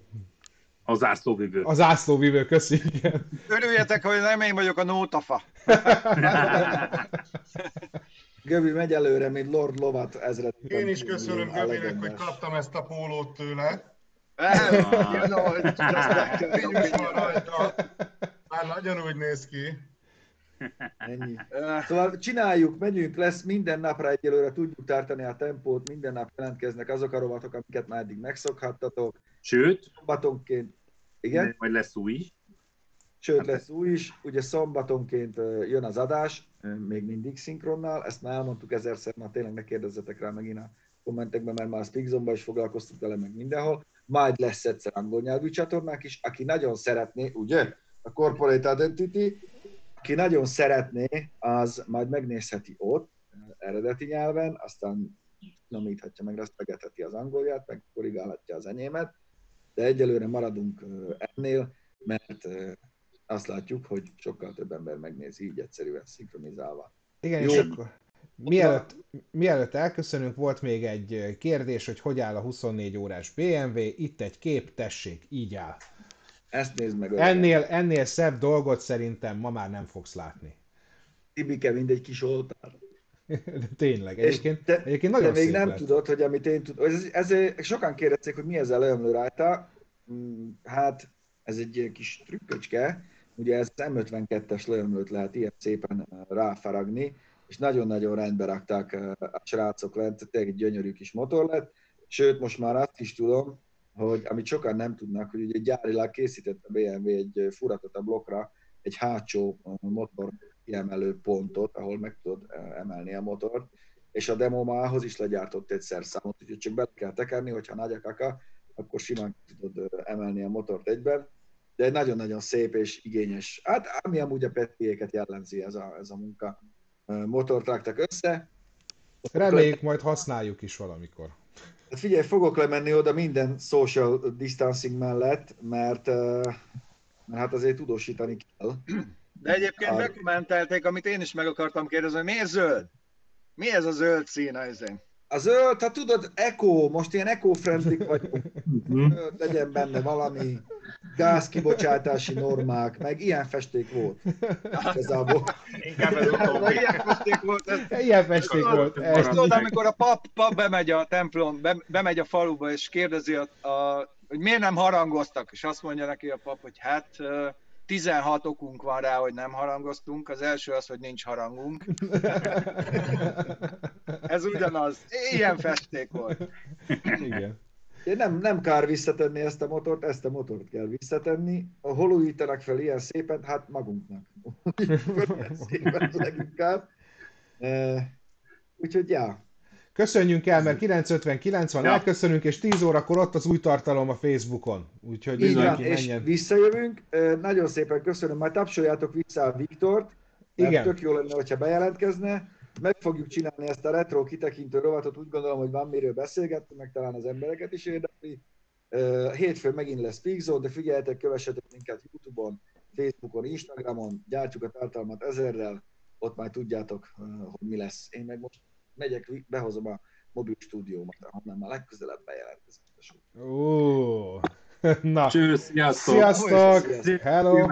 a zászlóvivő. A zászlóvivő, köszi, igen. Örüljetek, hogy nem én vagyok a nótafa. Göbi megy előre, mint Lord Lovat ezred. Én is köszönöm Göbinek, hogy kaptam ezt a pólót tőle. Figyelj van rajta. Már nagyon úgy néz ki. Ennyi. Ö, Szóval csináljuk, megyünk, lesz minden napra egyelőre tudjuk tartani a tempót, minden nap jelentkeznek azok a rovatok, amiket már eddig megszokhattatok. Sőt, Szombatonként, igen, majd lesz új is. Sőt lesz új is, ugye szombatonként jön az adás, még mindig szinkronnal, ezt már elmondtuk ezerszer, már tényleg ne kérdezzetek rá megint a kommentekben, mert már a Speakzone-ban is foglalkoztunk vele, meg mindenhol. Majd lesz egyszer angol nyelvű csatornák is, aki nagyon szeretné, ugye, a Corporate Identity, aki nagyon szeretné, az majd megnézheti ott, eredeti nyelven, aztán nomíthatja meg, resztegetheti az angolját, meg korrigálhatja az enyémet, de egyelőre maradunk ennél, mert azt látjuk, hogy sokkal több ember megnézi így egyszerűen szinkronizálva. Igen, Jó. és akkor mielőtt, mielőtt elköszönünk, volt még egy kérdés, hogy hogy áll a 24 órás BMW, itt egy kép, tessék, így áll. Ezt nézd meg. Ennél, ennél szebb dolgot szerintem ma már nem fogsz látni. Tibike, mint egy kis oltár. De tényleg, És egyébként, te, egyébként te nagyon még szép nem lett. tudod, hogy amit én tudom. Ez, ezért sokan kérdezték, hogy mi ez a leömlő rajta. Mm, Hát ez egy kis trükköcske. Ugye ez M52-es leömlőt lehet ilyen szépen eh, ráfaragni, és nagyon-nagyon rendbe rakták eh, a srácok lent, tényleg egy gyönyörű kis motor lett. Sőt, most már azt is tudom, hogy amit sokan nem tudnak, hogy ugye gyárilag készített a BMW egy eh, furatot a blokkra, egy hátsó motor kiemelő pontot, ahol meg tudod emelni a motort, és a demo már ahhoz is legyártott egy szerszámot, úgyhogy csak be kell tekerni, hogyha nagy a kaka, akkor simán tudod emelni a motort egyben, de egy nagyon-nagyon szép és igényes, hát ami amúgy a petiéket jellemzi ez a, ez a munka. Motort raktak össze, Reméljük, majd használjuk is valamikor. Hát figyelj, fogok lemenni oda minden social distancing mellett, mert, mert hát azért tudósítani kell. De egyébként Ar- bekommentelték, amit én is meg akartam kérdezni, hogy miért zöld? Mi ez a zöld szín a izén? A zöld, hát tudod, eco, most ilyen eco-friendly vagyunk, Zöld legyen benne valami gázkibocsátási normák, meg ilyen festék volt. Igazából. Inkább ez utóbbi. Ilyen festék volt ez. Ilyen festék volt. Most Ez, tudod, amikor a pap, pap bemegy a templom, be, bemegy a faluba, és kérdezi, a, a, hogy miért nem harangoztak, és azt mondja neki a pap, hogy hát ö, 16 okunk van rá, hogy nem harangoztunk. Az első az, hogy nincs harangunk. Ez ugyanaz. Ilyen festék volt. Igen. Én nem, nem kár visszatenni ezt a motort, ezt a motort kell visszatenni. A holújítanak fel ilyen szépen, hát magunknak. szépen leginkább. E, úgyhogy já, Köszönjünk el, mert 9.59 van, Ja. így van, és menjen. visszajövünk. E, nagyon szépen köszönöm, majd tapsoljátok vissza a Viktort, Igen. tök jó lenne, hogyha bejelentkezne. Meg fogjuk csinálni ezt a retro kitekintő rovatot, úgy gondolom, hogy van miről beszélgetni, meg talán az embereket is érdekli. Hétfőn megint lesz Speakzone, de figyeljetek, kövessetek minket Youtube-on, Facebookon, Instagramon, gyártjuk a tartalmat ezerrel, ott már tudjátok, hogy mi lesz. Én meg most megyek, behozom a mobil stúdiómat, ahonnan már legközelebb bejelentkezem. Ó. Na, Cső, sziasztok! sziasztok! Sziasztok! Hello!